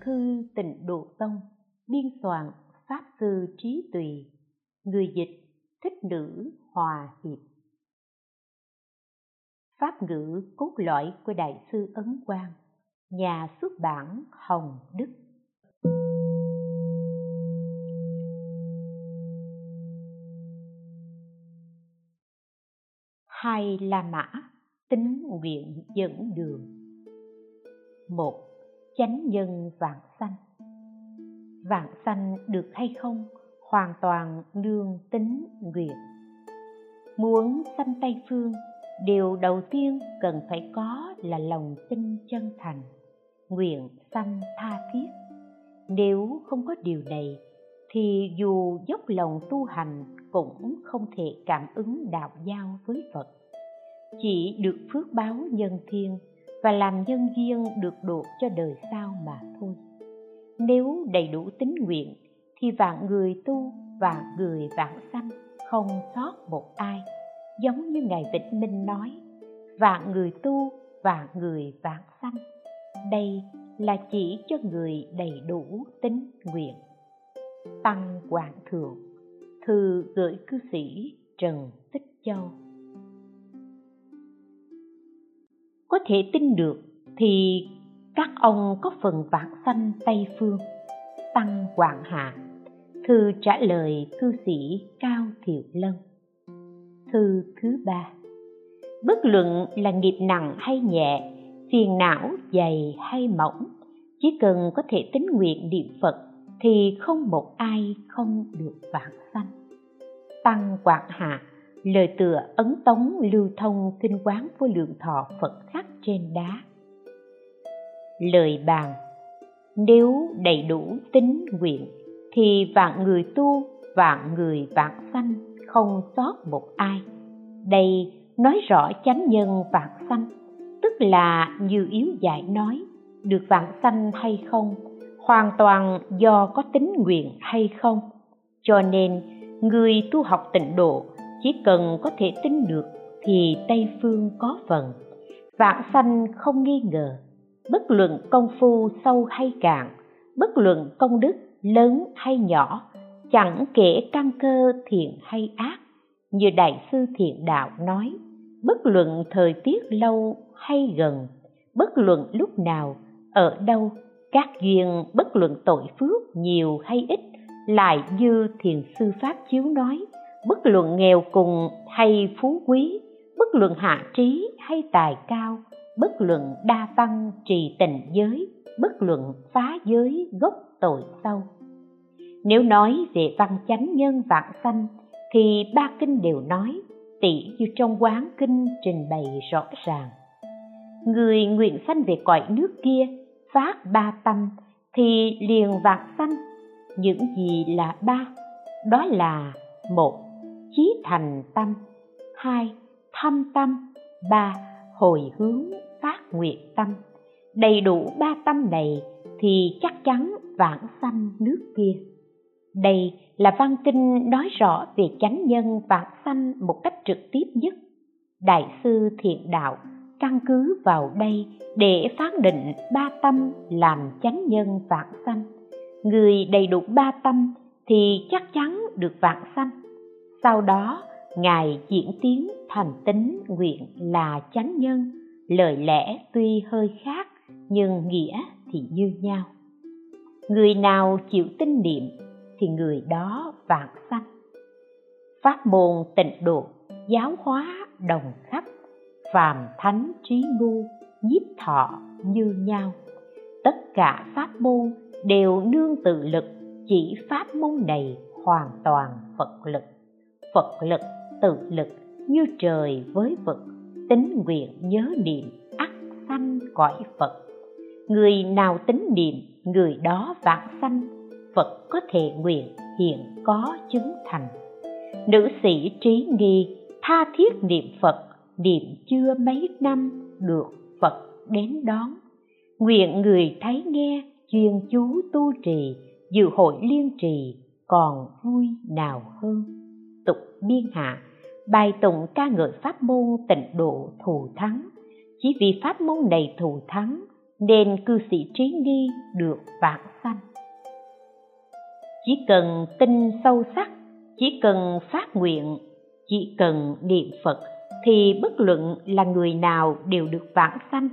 Thư Tịnh Độ Tông, Biên soạn Pháp Sư Trí Tùy, Người dịch Thích Nữ Hòa Hiệp. Pháp ngữ cốt lõi của Đại sư Ấn Quang, Nhà xuất bản Hồng Đức. Hai La Mã, tính nguyện dẫn đường. Một chánh nhân vạn sanh. Vạn sanh được hay không hoàn toàn nương tính nguyện. Muốn sanh tây phương, điều đầu tiên cần phải có là lòng tin chân thành, nguyện sanh tha thiết. Nếu không có điều này, thì dù dốc lòng tu hành cũng không thể cảm ứng đạo giao với phật. Chỉ được phước báo nhân thiên và làm nhân duyên được độ cho đời sau mà thôi. Nếu đầy đủ tín nguyện, thì vạn người tu và người vạn sanh không sót một ai. Giống như ngài vĩnh minh nói, vạn người tu và người vạn sanh, đây là chỉ cho người đầy đủ tín nguyện. Tăng quảng thượng, thư gửi cư sĩ trần tích châu. Có thể tin được thì các ông có phần vãng sanh tây phương, tăng hoàng hạ thư trả lời cư sĩ cao thiệu lân. Thư thứ ba. Bất luận là nghiệp nặng hay nhẹ, phiền não dày hay mỏng, chỉ cần có thể tính nguyện niệm phật thì không một ai không được vãng sanh. Tăng quạt hạ lời tựa ấn tống lưu thông kinh quán vô lượng thọ phật khắc trên đá. Lời bàn, nếu đầy đủ tính nguyện, thì vạn người tu, vạn người vạn sanh không sót một ai. Đây nói rõ chánh nhân vạn sanh, tức là như yếu giải nói, được vạn sanh hay không, hoàn toàn do có tính nguyện hay không. Cho nên, người tu học tịnh độ chỉ cần có thể tin được thì tây phương có phần. Vạn sanh không nghi ngờ. Bất luận công phu sâu hay cạn, bất luận công đức lớn hay nhỏ, chẳng kể căn cơ thiện hay ác, như đại sư thiện đạo nói, bất luận thời tiết lâu hay gần, bất luận lúc nào, ở đâu, các duyên, bất luận tội phước nhiều hay ít, lại như thiền sư pháp chiếu nói bất luận nghèo cùng hay phú quý, bất luận hạ trí hay tài cao, bất luận đa văn trì tình giới, bất luận phá giới gốc tội sâu. Nếu nói về văn chánh nhân vạn sanh, thì ba kinh đều nói tỷ như trong quán kinh trình bày rõ ràng. Người nguyện sanh về cõi nước kia, phát ba tâm, thì liền vạn sanh. Những gì là ba, đó là một chí thành tâm. Hai, thâm tâm. Ba, hồi hướng phát nguyện tâm. Đầy đủ ba tâm này thì chắc chắn vãng sanh nước kia. Đây là văn kinh nói rõ về chánh nhân vãng sanh một cách trực tiếp nhất. Đại sư thiện đạo căn cứ vào đây để phán định ba tâm làm chánh nhân vãng sanh. Người đầy đủ ba tâm thì chắc chắn được vãng sanh sau đó, ngài diễn tiến thành tính nguyện là chánh nhân, lời lẽ tuy hơi khác nhưng nghĩa thì như nhau. Người nào chịu tinh niệm thì người đó vạn sanh. Pháp môn tịnh độ, giáo hóa đồng khắp, phàm thánh trí ngu, nhiếp thọ như nhau. Tất cả pháp môn đều nương tự lực, chỉ pháp môn này hoàn toàn phật lực phật lực, tự lực, như trời với vật tính nguyện nhớ niệm, ắt sanh cõi phật. Người nào tính niệm, người đó vãng sanh, phật có thể nguyện hiện có chứng thành. Nữ sĩ trí nghi, tha thiết niệm phật, niệm chưa mấy năm được phật đến đón. Nguyện người thấy nghe, chuyên chú tu trì, dự hội liên trì, còn vui nào hơn? Tục biên hạ, bài tụng ca ngợi pháp môn tịnh độ thù thắng. Chỉ vì pháp môn này thù thắng, nên cư sĩ trí nghi được vãng sanh. Chỉ cần tin sâu sắc, chỉ cần phát nguyện, chỉ cần niệm phật, thì bất luận là người nào đều được vãng sanh.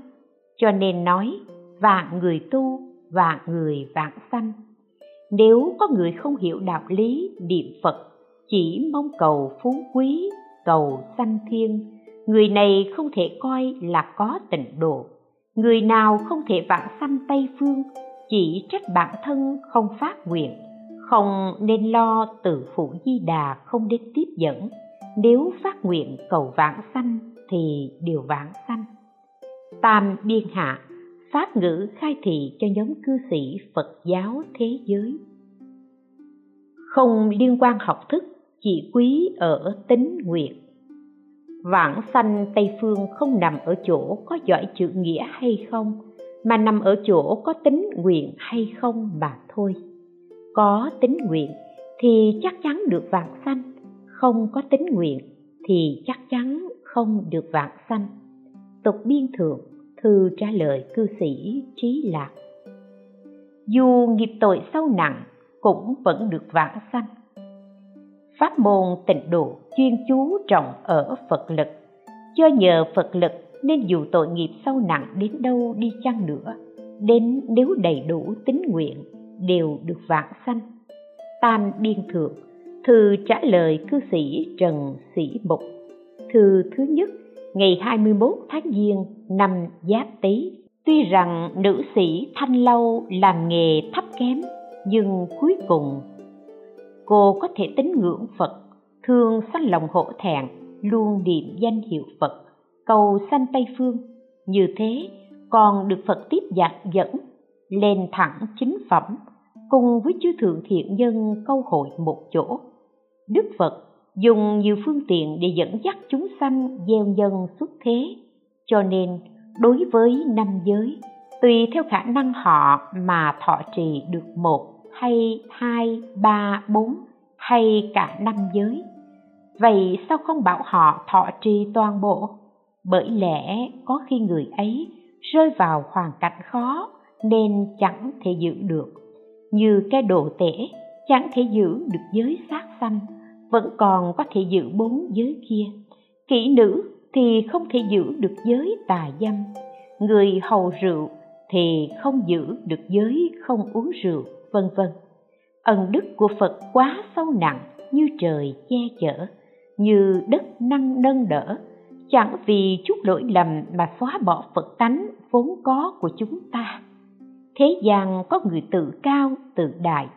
Cho nên nói, vạn người tu, vạn người vãng sanh. Nếu có người không hiểu đạo lý, niệm phật chỉ mong cầu phú quý, cầu sanh thiên. Người này không thể coi là có tịnh độ. Người nào không thể vãng sanh tây phương, chỉ trách bản thân không phát nguyện. Không nên lo tự phụ di đà không đến tiếp dẫn. Nếu phát nguyện cầu vãng sanh thì đều vãng sanh. Tam biên hạ pháp ngữ khai thị cho nhóm cư sĩ phật giáo thế giới. Không liên quan học thức chỉ quý ở tính nguyện. Vãng sanh tây phương không nằm ở chỗ có giỏi chữ nghĩa hay không, mà nằm ở chỗ có tính nguyện hay không mà thôi. Có tính nguyện thì chắc chắn được vạn sanh, không có tính nguyện thì chắc chắn không được vạn sanh. Tục biên thượng, thư trả lời cư sĩ trí lạc. Dù nghiệp tội sâu nặng cũng vẫn được vãng sanh pháp môn tịnh độ chuyên chú trọng ở phật lực. Cho nhờ phật lực nên dù tội nghiệp sâu nặng đến đâu đi chăng nữa đến nếu đầy đủ tín nguyện đều được vãng sanh. Tam biên thượng thư trả lời cư sĩ trần sĩ mục. Thư thứ nhất ngày 21 tháng Giêng năm Giáp Tý. Tuy rằng nữ sĩ Thanh Lâu làm nghề thấp kém, nhưng cuối cùng cô có thể tín ngưỡng Phật, thương sanh lòng hổ thẹn, luôn niệm danh hiệu Phật, cầu sanh Tây Phương. Như thế, còn được Phật tiếp dặn dẫn lên thẳng chính phẩm, cùng với chư thượng thiện nhân câu hội một chỗ. Đức Phật dùng nhiều phương tiện để dẫn dắt chúng sanh gieo nhân xuất thế cho nên đối với năm giới tùy theo khả năng họ mà thọ trì được một hay hai, ba, bốn, hay cả năm giới. Vậy sao không bảo họ thọ trì toàn bộ? Bởi lẽ có khi người ấy rơi vào hoàn cảnh khó nên chẳng thể giữ được. Như cái đồ tể, chẳng thể giữ được giới sát sanh, vẫn còn có thể giữ bốn giới kia. Kỹ nữ thì không thể giữ được giới tà dâm. Người hầu rượu thì không giữ được giới không uống rượu vân vân. Ân đức của phật quá sâu nặng như trời che chở, như đất năng nâng đỡ. Chẳng vì chút lỗi lầm mà xóa bỏ phật tánh vốn có của chúng ta. Thế gian có người tự cao, tự đại.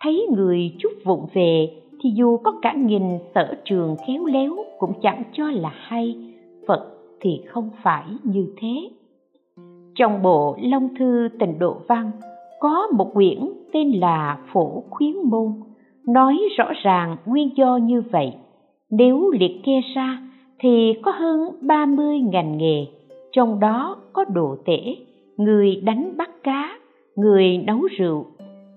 Thấy người chút vụng về thì dù có cả nghìn sở trường khéo léo cũng chẳng cho là hay. Phật thì không phải như thế. Trong bộ long thư tịnh độ văn có một quyển tên là phổ khuyến môn, nói rõ ràng nguyên do như vậy. Nếu liệt kê ra thì có hơn ba mươi ngành nghề, trong đó có đồ tể, người đánh bắt cá, người nấu rượu.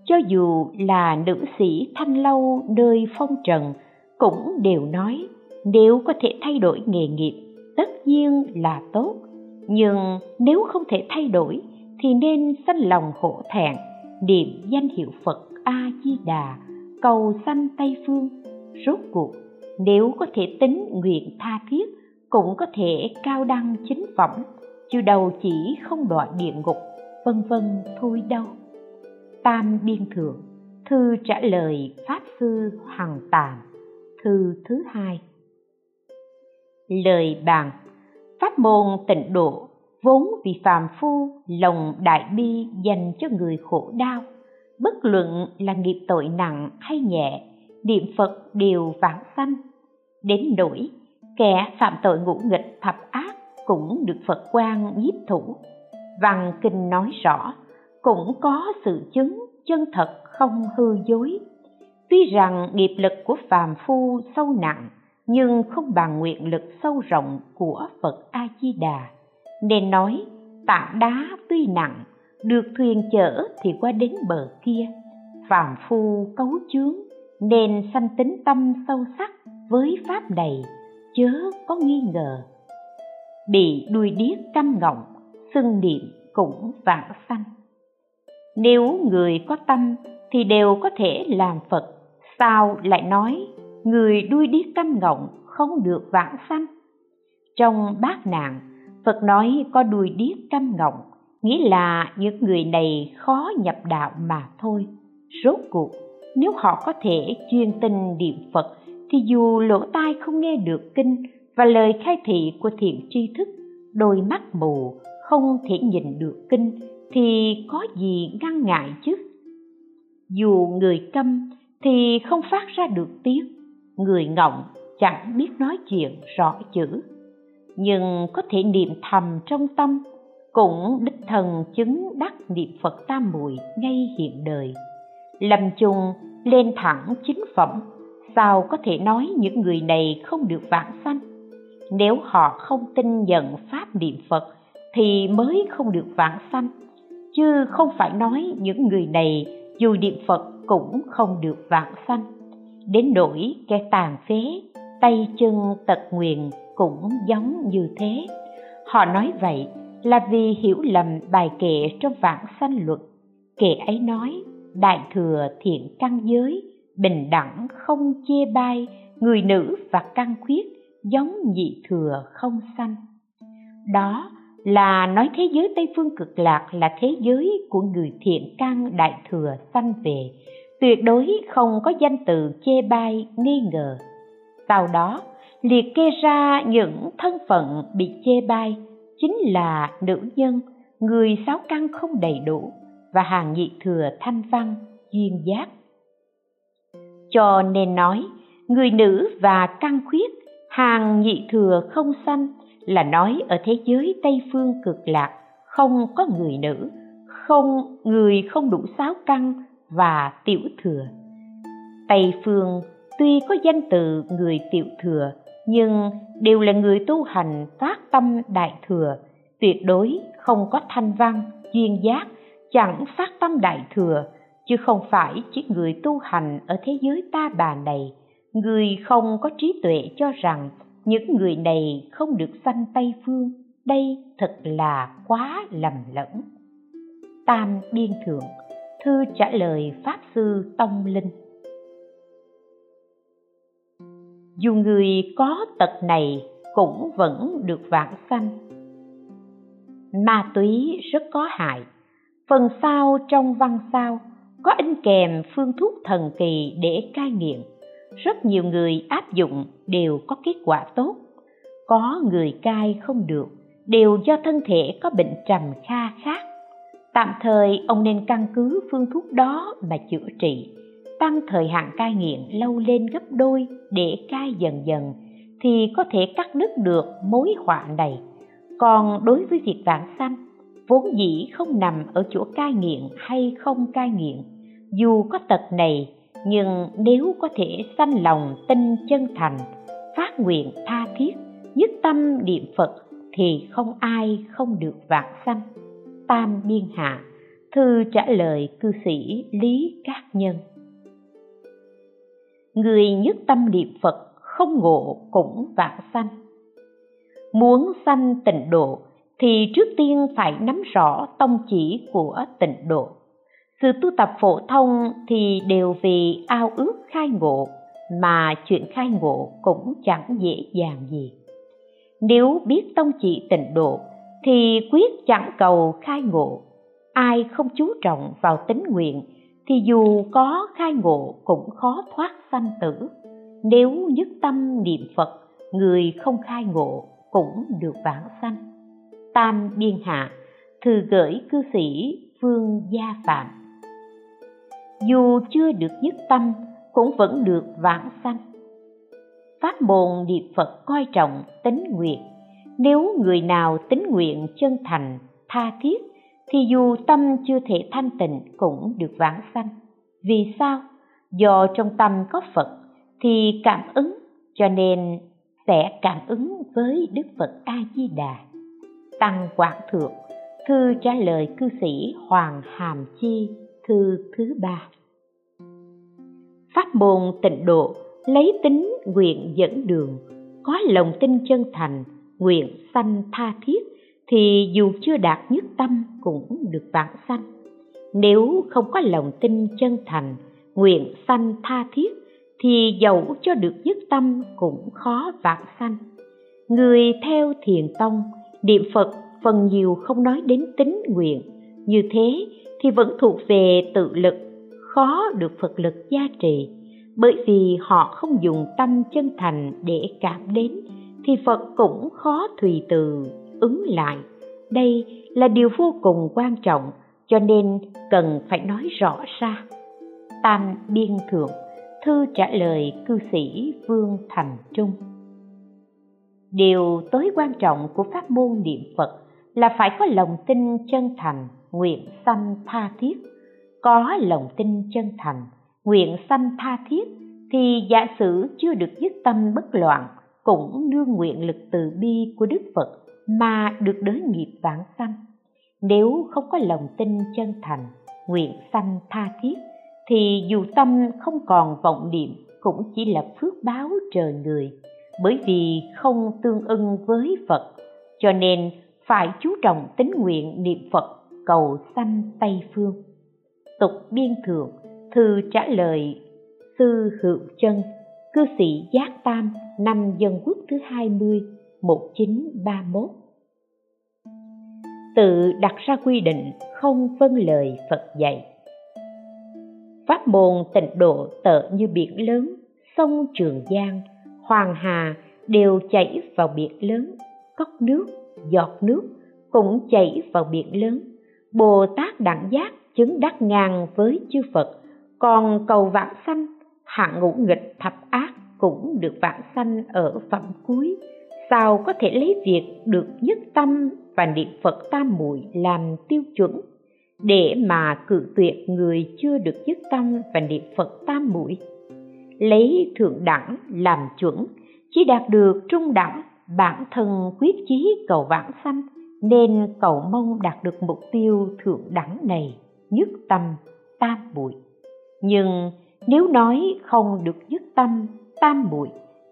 Cho dù là nữ sĩ thanh lâu nơi phong trần cũng đều nói nếu có thể thay đổi nghề nghiệp, tất nhiên là tốt. Nhưng nếu không thể thay đổi thì nên sanh lòng hổ thẹn, niệm danh hiệu phật a di đà cầu sanh tây phương. Rốt cuộc, nếu có thể tính nguyện tha thiết, cũng có thể cao đăng chính phẩm, chứ đầu chỉ không đọa địa ngục, vân vân thôi đâu. Tam biên thượng, thư trả lời pháp sư hoàng tàn thư thứ hai. Lời bàn, pháp môn tịnh độ vốn vì phàm phu, lòng đại bi dành cho người khổ đau. Bất luận là nghiệp tội nặng hay nhẹ, niệm phật đều vãng sanh. Đến nỗi, kẻ phạm tội ngũ nghịch thập ác cũng được phật quan nhiếp thủ. Văn kinh nói rõ, cũng có sự chứng chân thật không hư dối. Tuy rằng nghiệp lực của phàm phu sâu nặng, nhưng không bằng nguyện lực sâu rộng của phật a di đà nên nói, tảng đá tuy nặng, được thuyền chở thì qua đến bờ kia. Phàm phu cấu chướng, nên sanh tính tâm sâu sắc với pháp này, chớ có nghi ngờ. Bị đuôi điếc căm ngọng, xưng niệm cũng vãng sanh. Nếu người có tâm thì đều có thể làm phật, sao lại nói người đuôi điếc căm ngọng không được vãng sanh? Trong bát nạn phật nói có đuôi điếc câm ngọng, nghĩa là những người này khó nhập đạo mà thôi. Rốt cuộc, nếu họ có thể chuyên tinh niệm phật, thì dù lỗ tai không nghe được kinh và lời khai thị của thiện tri thức, đôi mắt mù, không thể nhìn được kinh, thì có gì ngăn ngại chứ? Dù người câm thì không phát ra được tiếng, người ngọng chẳng biết nói chuyện rõ chữ nhưng có thể niệm thầm trong tâm, cũng đích thần chứng đắc niệm phật tam muội ngay hiện đời. Lâm chung lên thẳng chính phẩm, sao có thể nói những người này không được vãng sanh? Nếu họ không tin nhận pháp niệm phật thì mới không được vãng sanh, chứ không phải nói những người này dù niệm phật cũng không được vãng sanh. Đến nỗi kẻ tàn phế, tay chân tật nguyền cũng giống như thế. Họ nói vậy là vì hiểu lầm bài kệ trong vãng sanh luật kệ ấy nói, đại thừa thiện căn giới, bình đẳng không chê bai, người nữ và căn khuyết giống nhị thừa không sanh. Đó là nói thế giới tây phương cực lạc là thế giới của người thiện căn đại thừa sanh về. Tuyệt đối không có danh từ chê bai, nghi ngờ. Sau đó liệt kê ra những thân phận bị chê bai chính là nữ nhân, người sáu căn không đầy đủ và hàng nhị thừa thanh văn duyên giác. Cho nên nói, người nữ và căn khuyết hàng nhị thừa không sanh là nói ở thế giới tây phương cực lạc không có người nữ, không, người không đủ sáu căn và tiểu thừa. Tây phương tuy có danh từ người tiểu thừa nhưng đều là người tu hành phát tâm đại thừa, tuyệt đối không có thanh văn, duyên giác, chẳng phát tâm đại thừa, chứ không phải chỉ người tu hành ở thế giới ta bà này. Người không có trí tuệ cho rằng những người này không được sanh tây phương, đây thật là quá lầm lẫn. Tam biên thượng, thư trả lời pháp sư tông linh dù người có tật này cũng vẫn được vãng sanh. Ma túy rất có hại. Phần sau trong văn sao có in kèm phương thuốc thần kỳ để cai nghiện. Rất nhiều người áp dụng đều có kết quả tốt. Có người cai không được đều do thân thể có bệnh trầm kha khác tạm thời ông nên căn cứ phương thuốc đó mà chữa trị tăng thời hạn cai nghiện lâu lên gấp đôi để cai dần dần thì có thể cắt đứt được mối họa này. Còn đối với việc vãng sanh vốn dĩ không nằm ở chỗ cai nghiện hay không cai nghiện. Dù có tật này, nhưng nếu có thể sanh lòng tin chân thành, phát nguyện tha thiết, nhất tâm niệm phật thì không ai không được vãng sanh tam biên hạ, thư trả lời cư sĩ lý các nhân người nhất tâm niệm phật không ngộ cũng vãng sanh. Muốn sanh tịnh độ thì trước tiên phải nắm rõ tông chỉ của tịnh độ. Sự tu tập phổ thông thì đều vì ao ước khai ngộ, mà chuyện khai ngộ cũng chẳng dễ dàng gì. Nếu biết tông chỉ tịnh độ thì quyết chẳng cầu khai ngộ. Ai không chú trọng vào tính nguyện thì dù có khai ngộ cũng khó thoát sanh tử. Nếu nhất tâm niệm phật, người không khai ngộ cũng được vãng sanh. Tam biên hạ, thư gửi cư sĩ phương gia phạm. Dù chưa được nhất tâm, cũng vẫn được vãng sanh. Pháp môn niệm phật coi trọng tính nguyện. Nếu người nào tính nguyện chân thành, tha thiết thì dù tâm chưa thể thanh tịnh cũng được vãng sanh. Vì sao? Do trong tâm có phật thì cảm ứng, cho nên sẽ cảm ứng với đức phật a di đà tăng quảng thượng, thư trả lời cư sĩ hoàng hàm chi, thư thứ ba. Pháp môn tịnh độ, lấy tính nguyện dẫn đường, có lòng tin chân thành, nguyện sanh tha thiết thì dù chưa đạt nhất tâm cũng được vãng sanh. Nếu không có lòng tin chân thành, nguyện sanh tha thiết, thì dẫu cho được nhất tâm cũng khó vãng sanh. Người theo thiền tông, niệm phật phần nhiều không nói đến tính nguyện, như thế thì vẫn thuộc về tự lực, khó được phật lực gia trì. Bởi vì họ không dùng tâm chân thành để cảm đến, thì phật cũng khó tùy từ ứng lại. Đây là điều vô cùng quan trọng, cho nên cần phải nói rõ ra. Tam biên thượng, thư trả lời cư sĩ vương thành trung. Điều tối quan trọng của pháp môn niệm phật là phải có lòng tin chân thành, nguyện sanh tha thiết. Có lòng tin chân thành, nguyện sanh tha thiết thì giả sử chưa được dứt tâm bất loạn cũng nương nguyện lực từ bi của đức phật mà được đới nghiệp vãng sanh. Nếu không có lòng tin chân thành, nguyện sanh tha thiết, thì dù tâm không còn vọng niệm cũng chỉ là phước báo trời người. Bởi vì không tương ưng với phật, cho nên phải chú trọng tính nguyện niệm phật cầu sanh tây phương. Tục biên thượng, thư trả lời sư hữu chân, cư sĩ giác tam, năm dân quốc thứ 20 1931 tự đặt ra quy định không vâng lời Phật dạy. Pháp môn tịnh độ tợ như biển lớn, sông trường giang, hoàng hà đều chảy vào biển lớn, cốc nước, giọt nước cũng chảy vào biển lớn. Bồ tát đẳng giác chứng đắc ngang với chư phật, còn cầu vãng sanh hạng ngũ nghịch thập ác cũng được vãng sanh ở phẩm cuối sao có thể lấy việc được nhất tâm và niệm phật tam muội làm tiêu chuẩn? Để mà cử tuyệt người chưa được nhất tâm và niệm phật tam muội. Lấy thượng đẳng làm chuẩn, chỉ đạt được trung đẳng, bản thân quyết chí cầu vãng sanh, nên cầu mong đạt được mục tiêu thượng đẳng này, nhất tâm tam muội. Nhưng nếu nói không được nhất tâm tam muội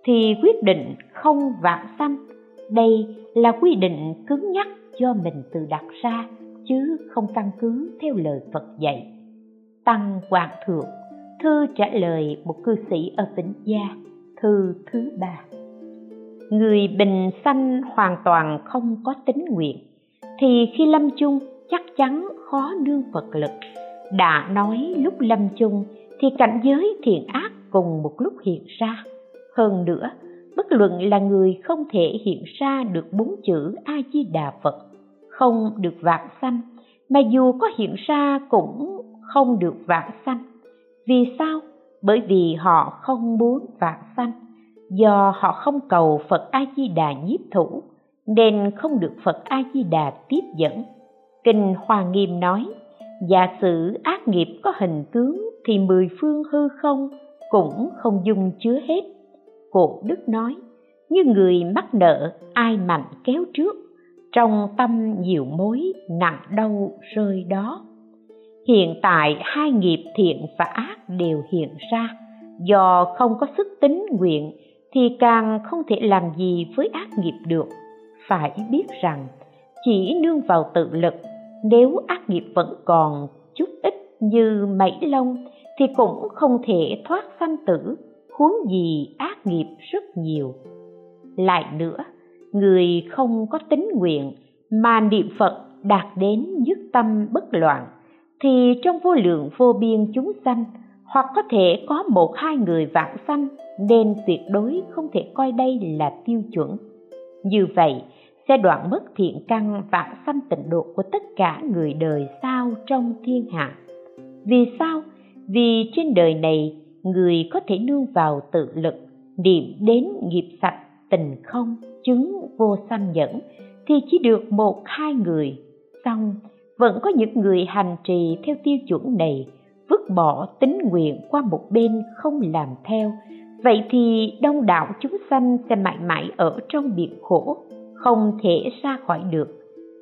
thì quyết định không vạn sanh. Đây là quy định cứng nhắc do mình tự đặt ra, chứ không căn cứ theo lời phật dạy. Tăng hoàng thượng, thư trả lời một cư sĩ ở vĩnh gia, thư thứ ba. Người bình sanh hoàn toàn không có tính nguyện, thì khi lâm chung chắc chắn khó nương phật lực. Đã nói lúc lâm chung thì cảnh giới thiện ác cùng một lúc hiện ra hơn nữa, bất luận là người không thể hiện ra được bốn chữ a di đà phật, không được vạn sanh, mà dù có hiện ra cũng không được vạn sanh. Vì sao? Bởi vì họ không muốn vạn sanh. Do họ không cầu phật a di đà nhiếp thủ, nên không được phật a di đà tiếp dẫn. Kinh hoa nghiêm nói, giả sử ác nghiệp có hình tướng thì mười phương hư không cũng không dung chứa hết cổ đức nói, như người mắc nợ, ai mạnh kéo trước, trong tâm nhiều mối nặng đau rơi đó. Hiện tại hai nghiệp thiện và ác đều hiện ra, do không có sức tính nguyện thì càng không thể làm gì với ác nghiệp được. Phải biết rằng, chỉ nương vào tự lực, nếu ác nghiệp vẫn còn chút ít như mẩy lông thì cũng không thể thoát sanh tử huống gì ác nghiệp rất nhiều. Lại nữa, người không có tính nguyện mà niệm phật đạt đến nhất tâm bất loạn, thì trong vô lượng vô biên chúng sanh, hoặc có thể có một hai người vãng sanh, nên tuyệt đối không thể coi đây là tiêu chuẩn. Như vậy, sẽ đoạn mất thiện căn vãng sanh tịnh độ của tất cả người đời sau trong thiên hạ. Vì sao? Vì trên đời này người có thể nương vào tự lực, niệm đến nghiệp sạch, tình không, chứng vô sanh nhẫn, thì chỉ được một hai người. Xong, vẫn có những người hành trì theo tiêu chuẩn này, vứt bỏ tính nguyện qua một bên không làm theo. Vậy thì đông đảo chúng sanh sẽ mãi mãi ở trong biển khổ, không thể ra khỏi được.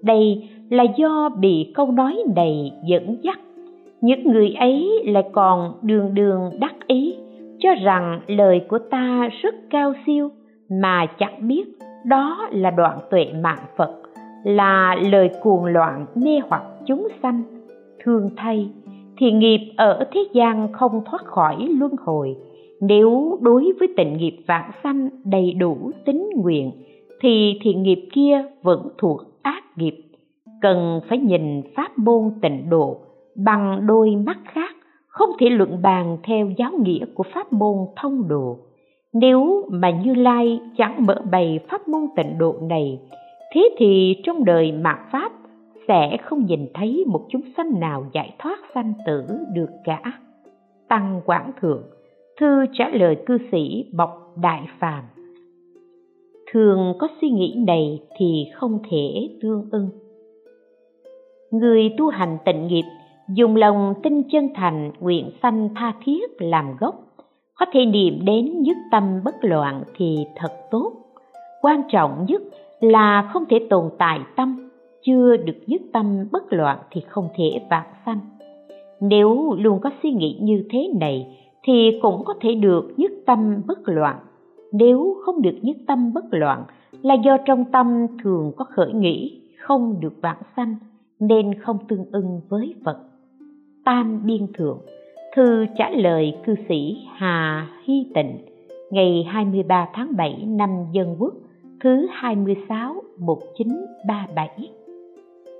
Đây là do bị câu nói này dẫn dắt những người ấy lại còn đường đường đắc ý, cho rằng lời của ta rất cao siêu, mà chẳng biết đó là đoạn tuệ mạng phật, là lời cuồng loạn mê hoặc chúng sanh. Thương thay, thì nghiệp ở thế gian không thoát khỏi luân hồi. Nếu đối với tịnh nghiệp vạn sanh đầy đủ tính nguyện, thì thiện nghiệp kia vẫn thuộc ác nghiệp. Cần phải nhìn pháp môn tịnh độ bằng đôi mắt khác, không thể luận bàn theo giáo nghĩa của pháp môn thông độ. Nếu mà như lai chẳng mở bày pháp môn tịnh độ này, thế thì trong đời mạt pháp sẽ không nhìn thấy một chúng sanh nào giải thoát sanh tử được cả. Tăng quảng thượng, thư trả lời cư sĩ bọc đại phàm. Thường có suy nghĩ này thì không thể tương ưng. Người tu hành tịnh nghiệp dùng lòng tinh chân thành, nguyện sanh tha thiết làm gốc. Có thể niệm đến nhất tâm bất loạn thì thật tốt. Quan trọng nhất là không thể tồn tại tâm. Chưa được nhất tâm bất loạn thì không thể vạn sanh. Nếu luôn có suy nghĩ như thế này, thì cũng có thể được nhất tâm bất loạn. Nếu không được nhất tâm bất loạn, là do trong tâm thường có khởi nghĩ không được vãng sanh, nên không tương ưng với Phật. Tam Biên Thượng Thư trả lời cư sĩ Hà Hy Tịnh ngày 23 tháng 7 năm Dân Quốc thứ 26 1937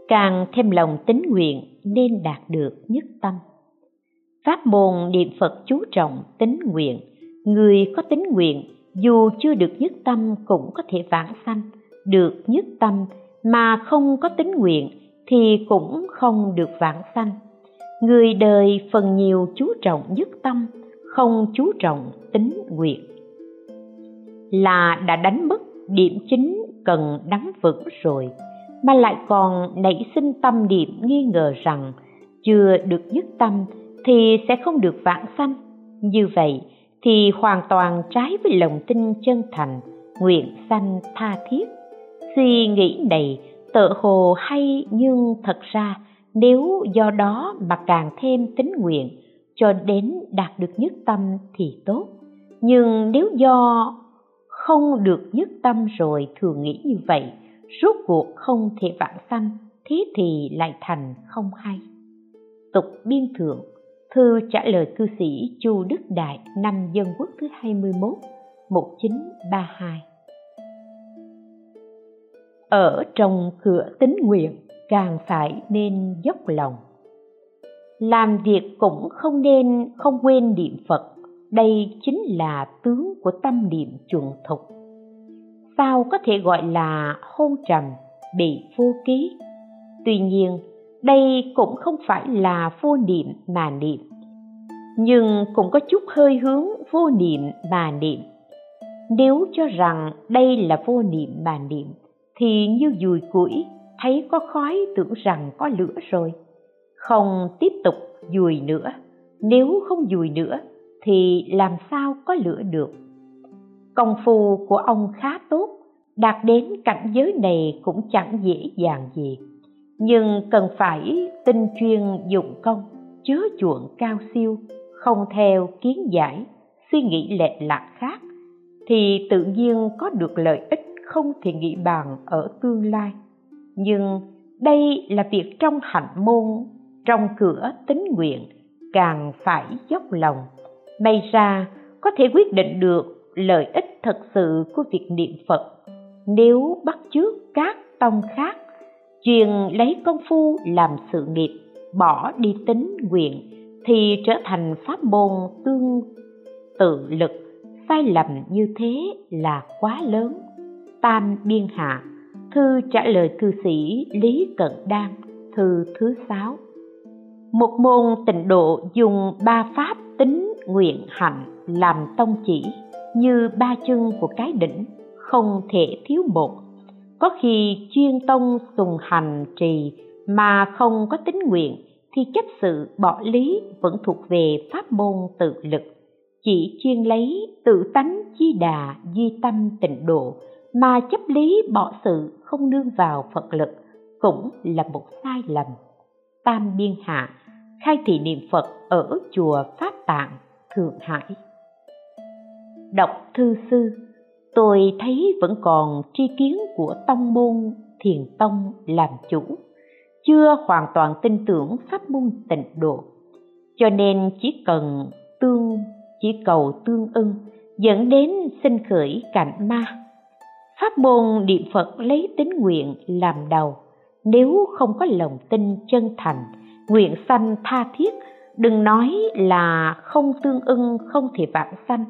Càng thêm lòng tính nguyện nên đạt được nhất tâm. Pháp môn niệm Phật chú trọng tính nguyện, người có tính nguyện dù chưa được nhất tâm cũng có thể vãng sanh, được nhất tâm mà không có tính nguyện thì cũng không được vãng sanh. Người đời phần nhiều chú trọng nhất tâm, không chú trọng tính nguyện. Là đã đánh mất điểm chính cần đắm vững rồi, mà lại còn nảy sinh tâm niệm nghi ngờ rằng chưa được nhất tâm thì sẽ không được vãng sanh. Như vậy, thì hoàn toàn trái với lòng tin chân thành nguyện sanh tha thiết suy nghĩ này tự hồ hay nhưng thật ra nếu do đó mà càng thêm tính nguyện, cho đến đạt được nhất tâm thì tốt. Nhưng nếu do không được nhất tâm rồi thường nghĩ như vậy, rốt cuộc không thể vãng sanh, thế thì lại thành không hay. Tục biên thượng, Thư trả lời cư sĩ Chu Đức Đại năm Dân Quốc thứ 21 1932 Ở trong cửa tính nguyện càng phải nên dốc lòng. Làm việc cũng không nên không quên niệm Phật Đây chính là tướng của tâm niệm chuẩn thục. Sao có thể gọi là hôn trầm, bị vô ký? Tuy nhiên, đây cũng không phải là vô niệm mà niệm nhưng cũng có chút hơi hướng vô niệm mà niệm. Nếu cho rằng đây là vô niệm mà niệm thì như dùi củi thấy có khói tưởng rằng có lửa rồi. Không tiếp tục dùi nữa. Nếu không dùi nữa, thì làm sao có lửa được? Công phu của ông khá tốt, đạt đến cảnh giới này cũng chẳng dễ dàng gì. Nhưng cần phải tinh chuyên dụng công chứa chuộng cao siêu, không theo kiến giải, suy nghĩ lệch lạc khác, thì tự nhiên có được lợi ích không thể nghĩ bàn ở tương lai nhưng đây là việc trong hạnh môn, trong cửa tính nguyện, càng phải dốc lòng. May ra có thể quyết định được lợi ích thật sự của việc niệm phật. Nếu bắt chước các tông khác, chuyên lấy công phu làm sự nghiệp, bỏ đi tính nguyện, thì trở thành pháp môn tương tự lực. Sai lầm như thế là quá lớn. Tam biên hạ thư trả lời cư sĩ lý cận đan, thư thứ sáu. Một môn tịnh độ dùng ba pháp tính nguyện hạnh làm tông chỉ như ba chân của cái đỉnh, không thể thiếu một. Có khi chuyên tông sùng hành trì mà không có tính nguyện thì chấp sự bỏ lý vẫn thuộc về pháp môn tự lực. Chỉ chuyên lấy tự tánh chi đà di tâm tịnh độ mà chấp lý bỏ sự không nương vào phật lực cũng là một sai lầm. Tam biên hạ khai thị niệm phật ở chùa pháp tạng, thượng hải. Đọc thư sư, tôi thấy vẫn còn tri kiến của tông môn thiền tông làm chủ, chưa hoàn toàn tin tưởng pháp môn tịnh độ. Cho nên chỉ cần tương, chỉ cầu tương ưng dẫn đến sinh khởi cảnh ma pháp môn niệm phật lấy tín nguyện làm đầu. Nếu không có lòng tin chân thành, nguyện sanh tha thiết, đừng nói là không tương ưng không thể vạn sanh,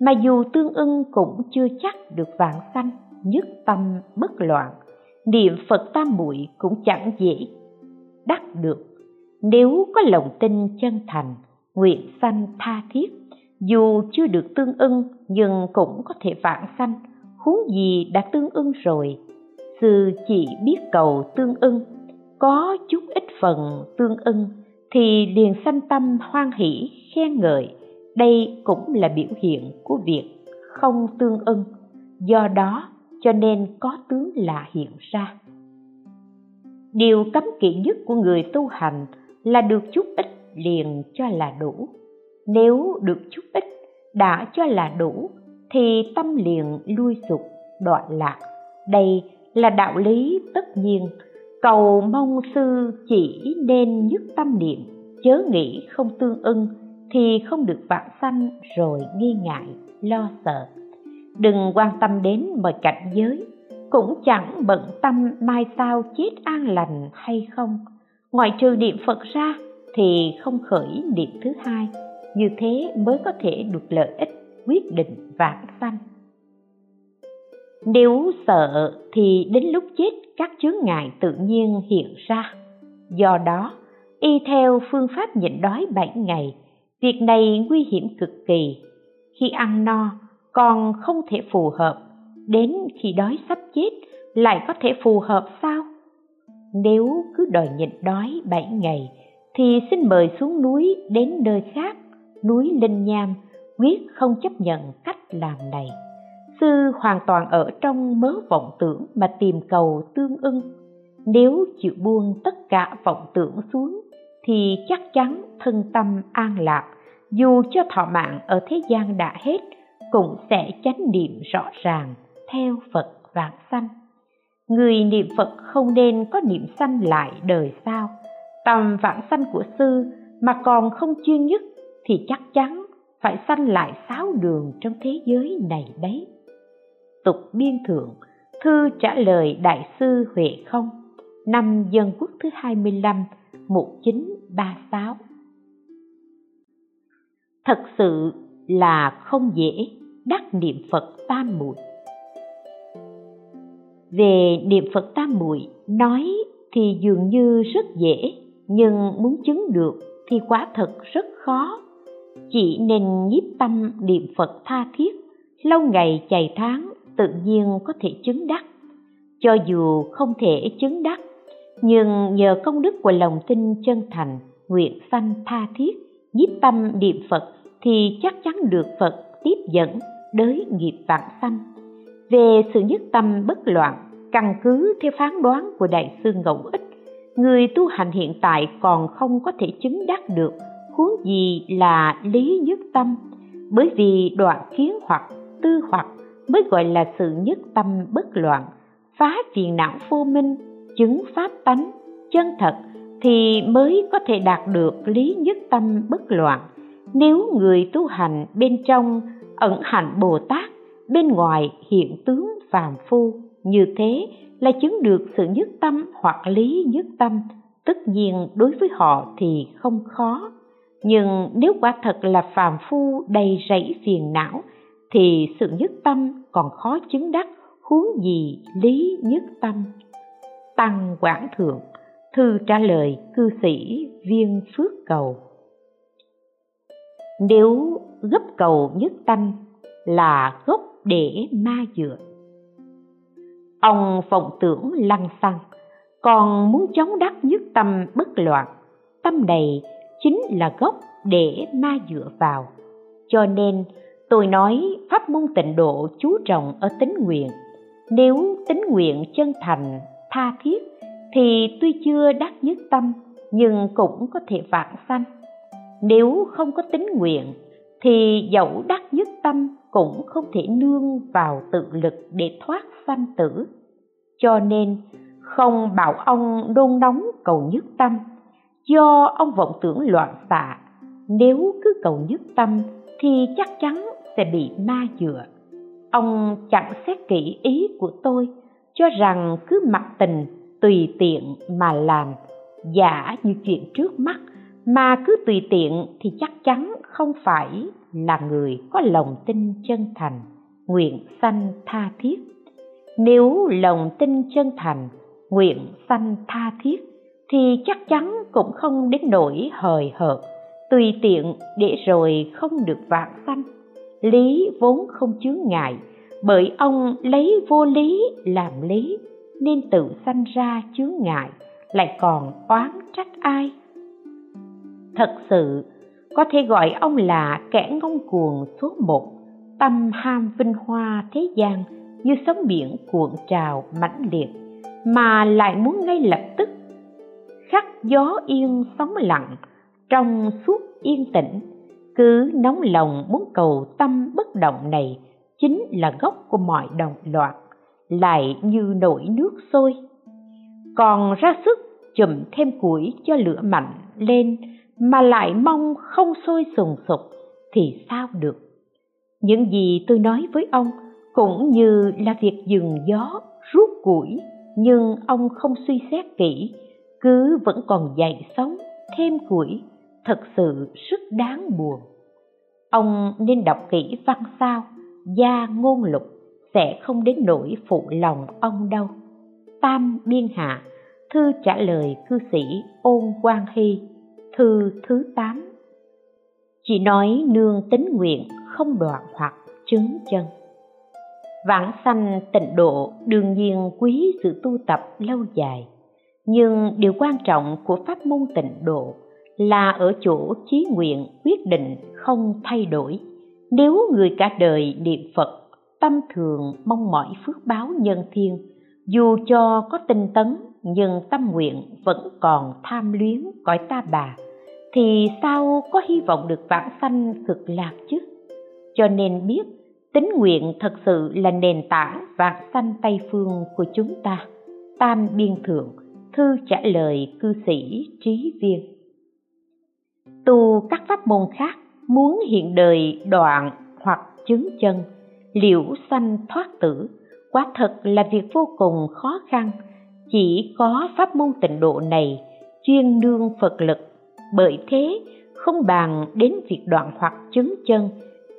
mà dù tương ưng cũng chưa chắc được vạn sanh, nhất tâm bất loạn. Niệm phật tam muội cũng chẳng dễ đắc được. Nếu có lòng tin chân thành, nguyện sanh tha thiết, dù chưa được tương ưng nhưng cũng có thể vạn sanh huống gì đã tương ưng rồi? Sư chỉ biết cầu tương ưng. Có chút ít phần tương ưng thì liền sanh tâm hoan hỷ, khen ngợi. Đây cũng là biểu hiện của việc không tương ưng. Do đó, cho nên có tướng lạ hiện ra. Điều cấm kỵ nhất của người tu hành là được chút ít liền cho là đủ. Nếu được chút ít đã cho là đủ thì tâm liền lui sụp đoạn lạc. Đây là đạo lý tất nhiên. Cầu mong sư chỉ nên nhất tâm niệm, chớ nghĩ không tương ưng thì không được vãng sanh rồi nghi ngại, lo sợ. Đừng quan tâm đến mọi cảnh giới, cũng chẳng bận tâm mai sau chết an lành hay không. Ngoại trừ niệm phật ra thì không khởi niệm thứ hai, như thế mới có thể được lợi ích quyết định vãng sanh. Nếu sợ thì đến lúc chết các chướng ngại tự nhiên hiện ra. Do đó, y theo phương pháp nhịn đói bảy ngày, việc này nguy hiểm cực kỳ. Khi ăn no, còn không thể phù hợp, đến khi đói sắp chết lại có thể phù hợp sao? Nếu cứ đòi nhịn đói bảy ngày thì xin mời xuống núi đến nơi khác, núi linh nham quyết không chấp nhận cách làm này. Sư hoàn toàn ở trong mớ vọng tưởng mà tìm cầu tương ưng. Nếu chịu buông tất cả vọng tưởng xuống, thì chắc chắn thân tâm an lạc. Dù cho thọ mạng ở thế gian đã hết, cũng sẽ chánh niệm rõ ràng theo phật vạn sanh. Người niệm phật không nên có niệm sanh lại đời sau. Tầm vạn sanh của sư mà còn không chuyên nhất thì chắc chắn phải sanh lại sáu đường trong thế giới này đấy tục biên thượng, thư trả lời đại sư huệ không, năm dân quốc thứ 25 1936 thật sự là không dễ, đắc niệm phật tam muội. Về niệm phật tam muội, nói thì dường như rất dễ, nhưng muốn chứng được thì quả thật rất khó chỉ nên nhiếp tâm niệm phật tha thiết, lâu ngày chày tháng tự nhiên có thể chứng đắc. Cho dù không thể chứng đắc, nhưng nhờ công đức của lòng tin chân thành, nguyện sanh tha thiết, nhiếp tâm niệm phật thì chắc chắn được phật tiếp dẫn đới nghiệp vạn sanh. Về sự nhất tâm bất loạn, căn cứ theo phán đoán của đại sư ngẫu ích, người tu hành hiện tại còn không có thể chứng đắc được huống gì là lý nhất tâm, bởi vì đoạn kiến hoặc tư hoặc mới gọi là sự nhất tâm bất loạn, phá phiền não vô minh, chứng pháp tánh, chân thật thì mới có thể đạt được lý nhất tâm bất loạn. Nếu người tu hành bên trong ẩn hạnh bồ tát, bên ngoài hiện tướng phàm phu, như thế là chứng được sự nhất tâm hoặc lý nhất tâm. Tất nhiên đối với họ thì không khó nhưng nếu quả thật là phàm phu đầy rẫy phiền não, thì sự nhất tâm còn khó chứng đắc, huống gì lý nhất tâm. Tăng quảng thượng, thư trả lời cư sĩ viên phước cầu. Nếu gấp cầu nhất tâm là gốc để ma dựa. Ông vọng tưởng lăng xăng, còn muốn chống đắc nhất tâm bất loạn, tâm này chính là gốc để ma dựa vào. Cho nên, tôi nói pháp môn tịnh độ chú trọng ở tính nguyện. Nếu tính nguyện chân thành, tha thiết, thì tuy chưa đắc nhất tâm, nhưng cũng có thể vạn sanh. Nếu không có tính nguyện, thì dẫu đắc nhất tâm cũng không thể nương vào tự lực để thoát sanh tử. Cho nên, không bảo ông đôn nóng cầu nhất tâm do ông vọng tưởng loạn xạ nếu cứ cầu nhất tâm thì chắc chắn sẽ bị ma dựa ông chẳng xét kỹ ý của tôi, cho rằng cứ mặc tình tùy tiện mà làm. Giả như chuyện trước mắt, mà cứ tùy tiện thì chắc chắn không phải là người có lòng tin chân thành. Nguyện sanh tha thiết. Nếu lòng tin chân thành, nguyện sanh tha thiết thì chắc chắn cũng không đến nỗi hời hợt. Tùy tiện để rồi không được vạn sanh. Lý vốn không chướng ngại, bởi ông lấy vô lý làm lý, nên tự sanh ra chướng ngại, lại còn oán trách ai? Thật sự, có thể gọi ông là kẻ ngông cuồng số một, tâm ham vinh hoa thế gian như sóng biển cuộn trào mãnh liệt, mà lại muốn ngay lập tức khắc gió yên sóng lặng, trong suốt yên tĩnh. Cứ nóng lòng muốn cầu tâm bất động này chính là gốc của mọi đồng loạn lại như nổi nước sôi. Còn ra sức chùm thêm củi cho lửa mạnh lên, mà lại mong không sôi sùng sục thì sao được? Những gì tôi nói với ông cũng như là việc dừng gió, rút củi, nhưng ông không suy xét kỹ cứ vẫn còn dậy sống thêm củi, thật sự rất đáng buồn. Ông nên đọc kỹ văn sao, gia ngôn lục sẽ không đến nỗi phụ lòng ông đâu. Tam biên hạ, thư trả lời cư sĩ ôn quang hy, thư thứ tám. Chỉ nói nương tính nguyện không đoạn hoặc chứng chân. Vãng sanh tịnh độ đương nhiên quý sự tu tập lâu dài nhưng điều quan trọng của pháp môn tịnh độ là ở chỗ chí nguyện quyết định không thay đổi. Nếu người cả đời niệm phật, tâm thường mong mỏi phước báo nhân thiên. Dù cho có tinh tấn, nhưng tâm nguyện vẫn còn tham luyến cõi ta bà. Thì sao có hy vọng được vãng sanh cực lạc chứ? Cho nên biết tính nguyện thật sự là nền tảng vãng sanh tây phương của chúng ta. Tam biên thượng thư trả lời cư sĩ trí viên. Tu các pháp môn khác muốn hiện đời đoạn hoặc chứng chân, liễu sanh thoát tử, quả thật là việc vô cùng khó khăn. Chỉ có pháp môn tịnh độ này chuyên nương phật lực, bởi thế không bàn đến việc đoạn hoặc chứng chân,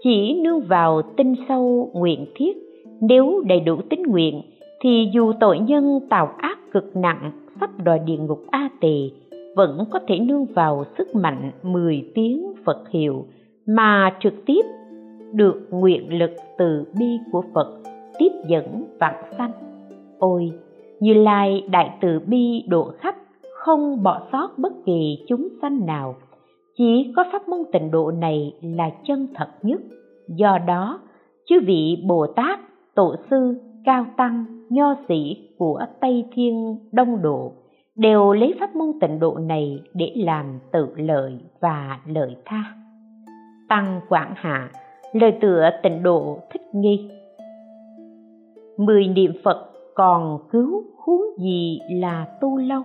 chỉ nương vào tinh sâu nguyện thiết. Nếu đầy đủ tính nguyện, thì dù tội nhân tạo ác cực nặng pháp đòi địa ngục a tỳ vẫn có thể nương vào sức mạnh mười tiếng phật hiệu mà trực tiếp được nguyện lực từ bi của phật tiếp dẫn vạn sanh. Ôi, như lai đại từ bi độ khắp, không bỏ sót bất kỳ chúng sanh nào. Chỉ có pháp môn tịnh độ này là chân thật nhất. Do đó, chư vị bồ tát, tổ sư cao tăng, nho sĩ của tây thiên đông độ, đều lấy pháp môn tịnh độ này để làm tự lợi và lợi tha. Tăng quảng hạ, lời tựa tịnh độ thích nghi. Mười niệm phật còn cứu huống gì là tu lâu?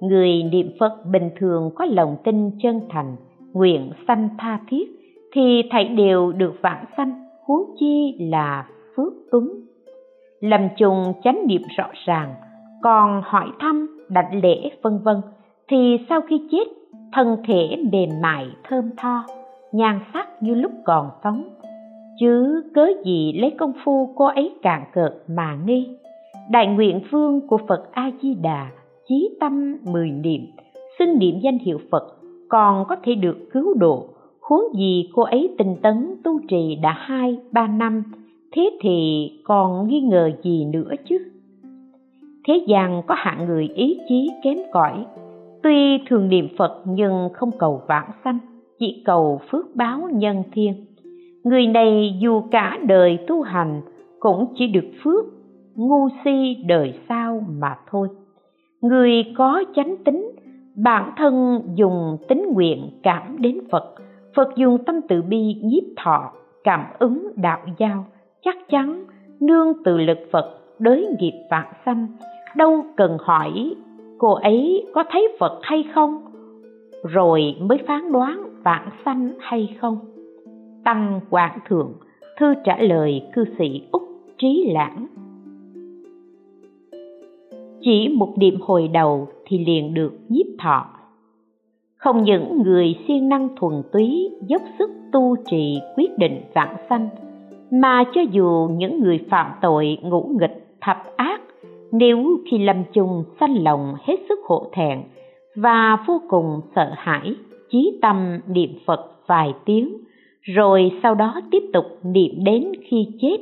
Người niệm phật bình thường có lòng tin chân thành, nguyện sanh tha thiết thì thảy đều được vãng sanh, huống chi là phước tuấn lầm trùng chánh niệm rõ ràng, còn hỏi thăm, đảnh lễ, vân vân, thì sau khi chết, thân thể mềm mại, thơm tho, nhan sắc như lúc còn sống. Chứ cớ gì lấy công phu cô ấy cạn cợt mà nghi? Đại nguyện vương của phật a di đà chí tâm mười niệm, xưng niệm danh hiệu phật, còn có thể được cứu độ. Huống gì cô ấy tinh tấn tu trì đã hai, ba năm thế thì còn nghi ngờ gì nữa chứ? Thế gian có hạng người ý chí kém cỏi. Tuy thường niệm phật nhưng không cầu vãng sanh, chỉ cầu phước báo nhân thiên. Người này dù cả đời tu hành cũng chỉ được phước, ngu si đời sau mà thôi. Người có chánh tính, bản thân dùng tính nguyện cảm đến phật. Phật dùng tâm từ bi nhiếp thọ, cảm ứng đạo giao chắc chắn nương từ lực phật đới nghiệp vạn sanh. Đâu cần hỏi cô ấy có thấy phật hay không, rồi mới phán đoán vãng sanh hay không. Tăng quảng thượng, thư trả lời cư sĩ úc trí lãng. Chỉ một điểm hồi đầu thì liền được nhiếp thọ. Không những người siêng năng thuần túy dốc sức tu trì quyết định vãng sanh mà cho dù những người phạm tội ngũ nghịch, thập ác, nếu khi lâm chung sanh lòng hết sức hổ thẹn và vô cùng sợ hãi, chí tâm niệm phật vài tiếng, rồi sau đó tiếp tục niệm đến khi chết,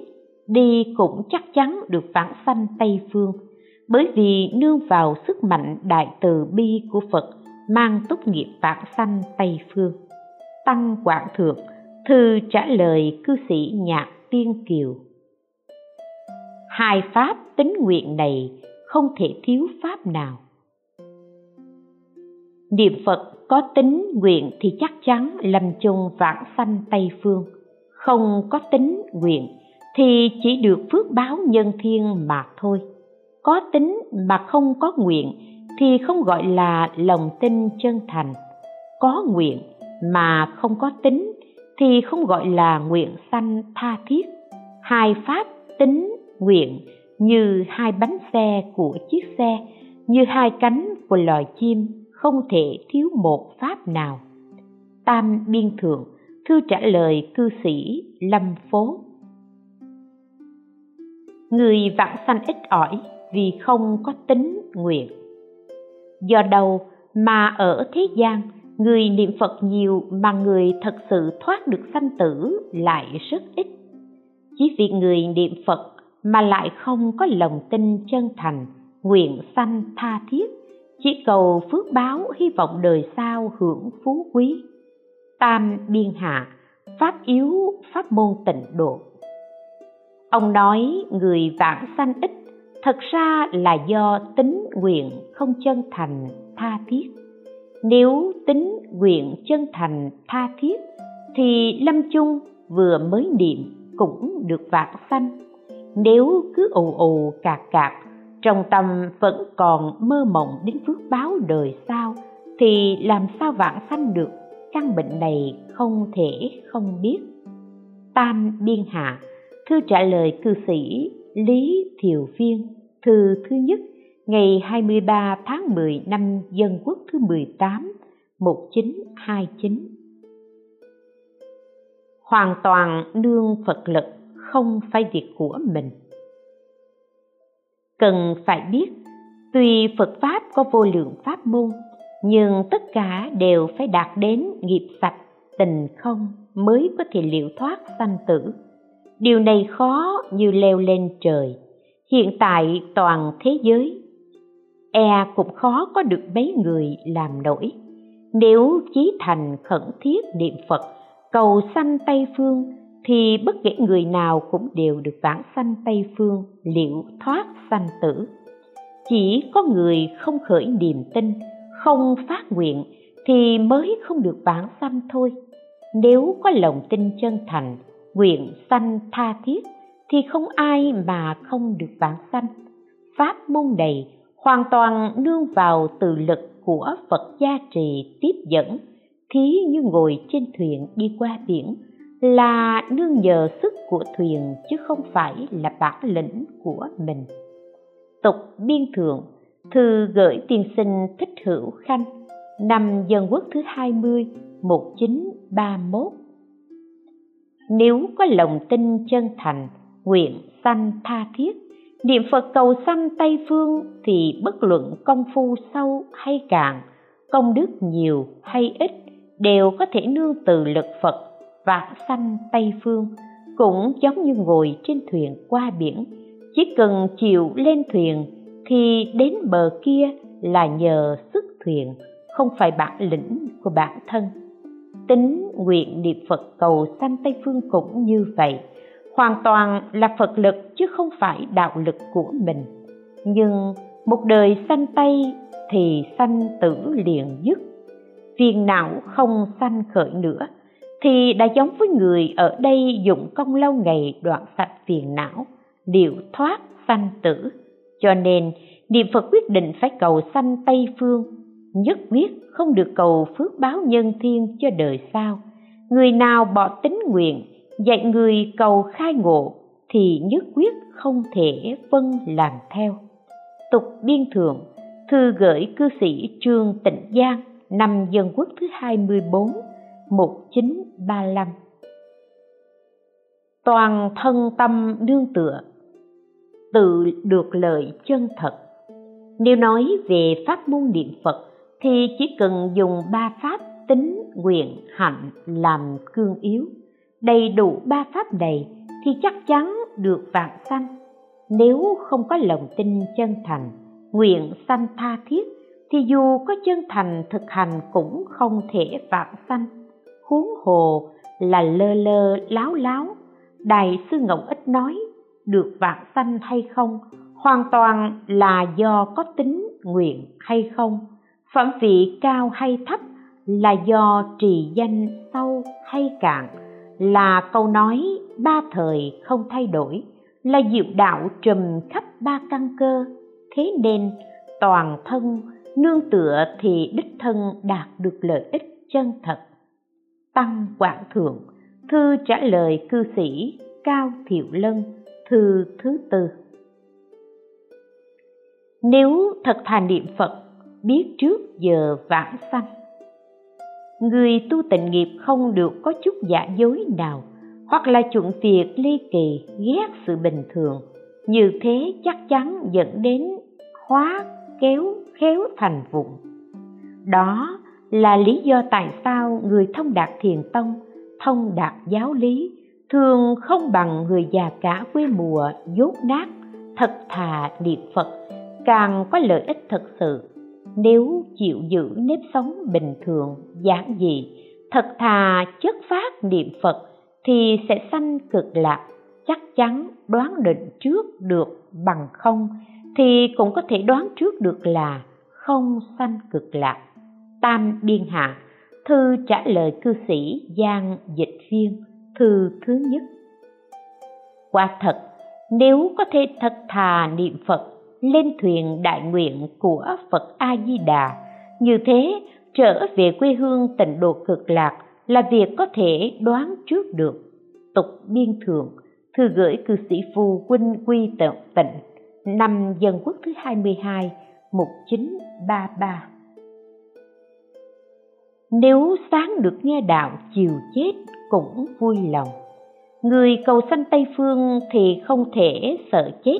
đi cũng chắc chắn được vãng sanh tây phương. Bởi vì nương vào sức mạnh đại từ bi của phật, mang tốt nghiệp vãng sanh tây phương. Tăng quảng thượng, thư trả lời cư sĩ nhạc tiên kiều. Hai pháp tính nguyện này không thể thiếu pháp nào. Niệm phật có tính nguyện thì chắc chắn lâm chung vãng sanh tây phương. Không có tính nguyện thì chỉ được phước báo nhân thiên mà thôi. Có tính mà không có nguyện thì không gọi là lòng tin chân thành. Có nguyện mà không có tính thì không gọi là nguyện sanh tha thiết. Hai pháp tính nguyện như hai bánh xe của chiếc xe, như hai cánh của loài chim, không thể thiếu một pháp nào. Tam biên thượng, thư trả lời cư sĩ lâm phố. Người vãng sanh ít ỏi vì không có tính nguyện. Do đâu mà ở thế gian người niệm phật nhiều mà người thật sự thoát được sanh tử lại rất ít. Chỉ vì người niệm phật mà lại không có lòng tin chân thành, nguyện sanh tha thiết, chỉ cầu phước báo hy vọng đời sau hưởng phú quý. Tam biên hạ, pháp yếu, pháp môn tịnh độ. Ông nói người vãng sanh ít thật ra là do tính nguyện không chân thành, tha thiết nếu tính nguyện chân thành tha thiết, thì lâm chung vừa mới niệm cũng được vãng sanh. Nếu cứ ù ù cạc cạc, trong tâm vẫn còn mơ mộng đến phước báo đời sau, thì làm sao vãng sanh được? Căn bệnh này không thể không biết. Tam biên hạ, thư trả lời cư sĩ lý thiều viên thư thứ nhất ngày 23 tháng 10 năm Dân Quốc thứ 18 1929 Hoàn toàn nương Phật lực không phải việc của mình. Cần phải biết, tuy phật pháp có vô lượng pháp môn, nhưng tất cả đều phải đạt đến nghiệp sạch, tình không mới có thể liệu thoát sanh tử. Điều này khó như leo lên trời. Hiện tại toàn thế giới e cũng khó có được mấy người làm nổi. Nếu chí thành khẩn thiết niệm phật, cầu sanh tây phương, thì bất kể người nào cũng đều được vãng sanh tây phương, liệu thoát sanh tử. Chỉ có người không khởi niềm tin, không phát nguyện, thì mới không được vãng sanh thôi. Nếu có lòng tin chân thành, nguyện sanh tha thiết, thì không ai mà không được vãng sanh. Pháp môn này hoàn toàn nương vào từ lực của phật gia trì tiếp dẫn thí như ngồi trên thuyền đi qua biển, là nương nhờ sức của thuyền chứ không phải là bản lĩnh của mình. Tục biên thượng, thư gửi tiên sinh thích hữu khanh, năm dân quốc thứ 20 1931 nếu có lòng tin chân thành, nguyện sanh tha thiết niệm phật cầu sanh tây phương thì bất luận công phu sâu hay cạn, công đức nhiều hay ít đều có thể nương từ lực phật vãng sanh tây phương, cũng giống như ngồi trên thuyền qua biển. Chỉ cần chịu lên thuyền thì đến bờ kia là nhờ sức thuyền, không phải bản lĩnh của bản thân. Tính nguyện niệm phật cầu sanh tây phương cũng như vậy hoàn toàn là phật lực chứ không phải đạo lực của mình. Nhưng một đời sanh tây thì sanh tử liền dứt phiền não không sanh khởi nữa, thì đã giống với người ở đây dụng công lâu ngày đoạn sạch phiền não liệu thoát sanh tử. Cho nên, niệm phật quyết định phải cầu sanh tây phương. Nhất quyết không được cầu phước báo nhân thiên cho đời sau. Người nào bỏ tính nguyện dạy người cầu khai ngộ thì nhất quyết không thể vâng làm theo. Tục biên thượng, thư gửi cư sĩ trương tịnh giang, năm dân quốc thứ 24 1935 toàn thân tâm nương tựa, tự được lợi chân thật. Nếu nói về pháp môn niệm phật thì chỉ cần dùng ba pháp tính nguyện hạnh làm cương yếu đầy đủ ba pháp này thì chắc chắn được vạn sanh. Nếu không có lòng tin chân thành, nguyện sanh tha thiết, thì dù có chân thành thực hành cũng không thể vạn sanh. Huống hồ là lơ lơ láo láo, đại sư ngọc ít nói, được vạn sanh hay không hoàn toàn là do có tính nguyện hay không. Phẩm vị cao hay thấp là do trì danh sâu hay cạn là câu nói ba thời không thay đổi, là diệu đạo trùm khắp ba căn cơ. Thế nên, toàn thân, nương tựa thì đích thân đạt được lợi ích chân thật. Tăng quảng thượng, thư trả lời cư sĩ cao thiệu lân, thư thứ tư. Nếu thật thà niệm phật, biết trước giờ vãng sanh người tu tịnh nghiệp không được có chút giả dối nào, hoặc là chuộng việc ly kỳ, ghét sự bình thường. Như thế chắc chắn dẫn đến hóa kéo, khéo thành vụng. Đó là lý do tại sao người thông đạt thiền tông, thông đạt giáo lý, thường không bằng người già cả quê mùa, dốt nát, thật thà niệm phật, càng có lợi ích thật sự nếu chịu giữ nếp sống bình thường, giản dị, thật thà chất phát niệm phật thì sẽ sanh cực lạc. Chắc chắn đoán định trước được bằng không thì cũng có thể đoán trước được là không sanh cực lạc. Tam biên hạ, thư trả lời cư sĩ giang dịch viên, thư thứ nhất. Quả thật, nếu có thể thật thà niệm phật lên thuyền đại nguyện của phật a di đà như thế, trở về quê hương tịnh độ cực lạc là việc có thể đoán trước được. Tục biên thượng, thư gửi cư sĩ phu huynh quy tận tịnh, năm dân quốc thứ 22 1933 Nếu sáng được nghe đạo, chiều chết cũng vui lòng. Người cầu sanh Tây Phương thì không thể sợ chết.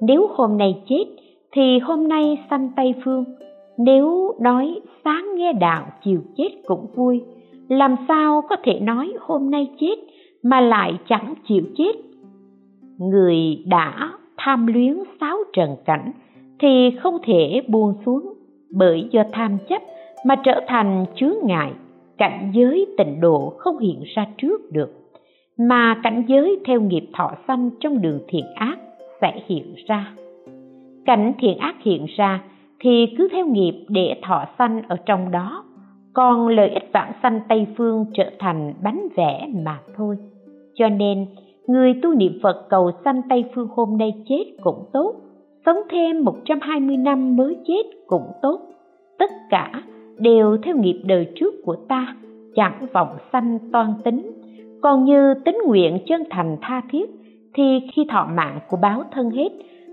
Nếu hôm nay chết, thì hôm nay sanh Tây Phương. Nếu nói sáng nghe đạo, chiều chết cũng vui. Làm sao có thể nói hôm nay chết mà lại chẳng chịu chết? Người đã tham luyến sáu trần cảnh thì không thể buông xuống, bởi do tham chấp mà trở thành chướng ngại, cảnh giới tịnh độ không hiện ra trước được. Mà cảnh giới theo nghiệp thọ sanh trong đường thiện ác sẽ hiện ra. Cảnh thiện ác hiện ra thì cứ theo nghiệp để thọ sanh ở trong đó, còn lợi ích vãng sanh tây phương trở thành bánh vẽ mà thôi. Cho nên, người tu niệm phật cầu sanh tây phương hôm nay chết cũng tốt, sống thêm 120 năm mới chết cũng tốt. Tất cả đều theo nghiệp đời trước của ta, chẳng vọng sanh toan tính, còn như tính nguyện chân thành tha thiết thì khi thọ mạng của báo thân hết,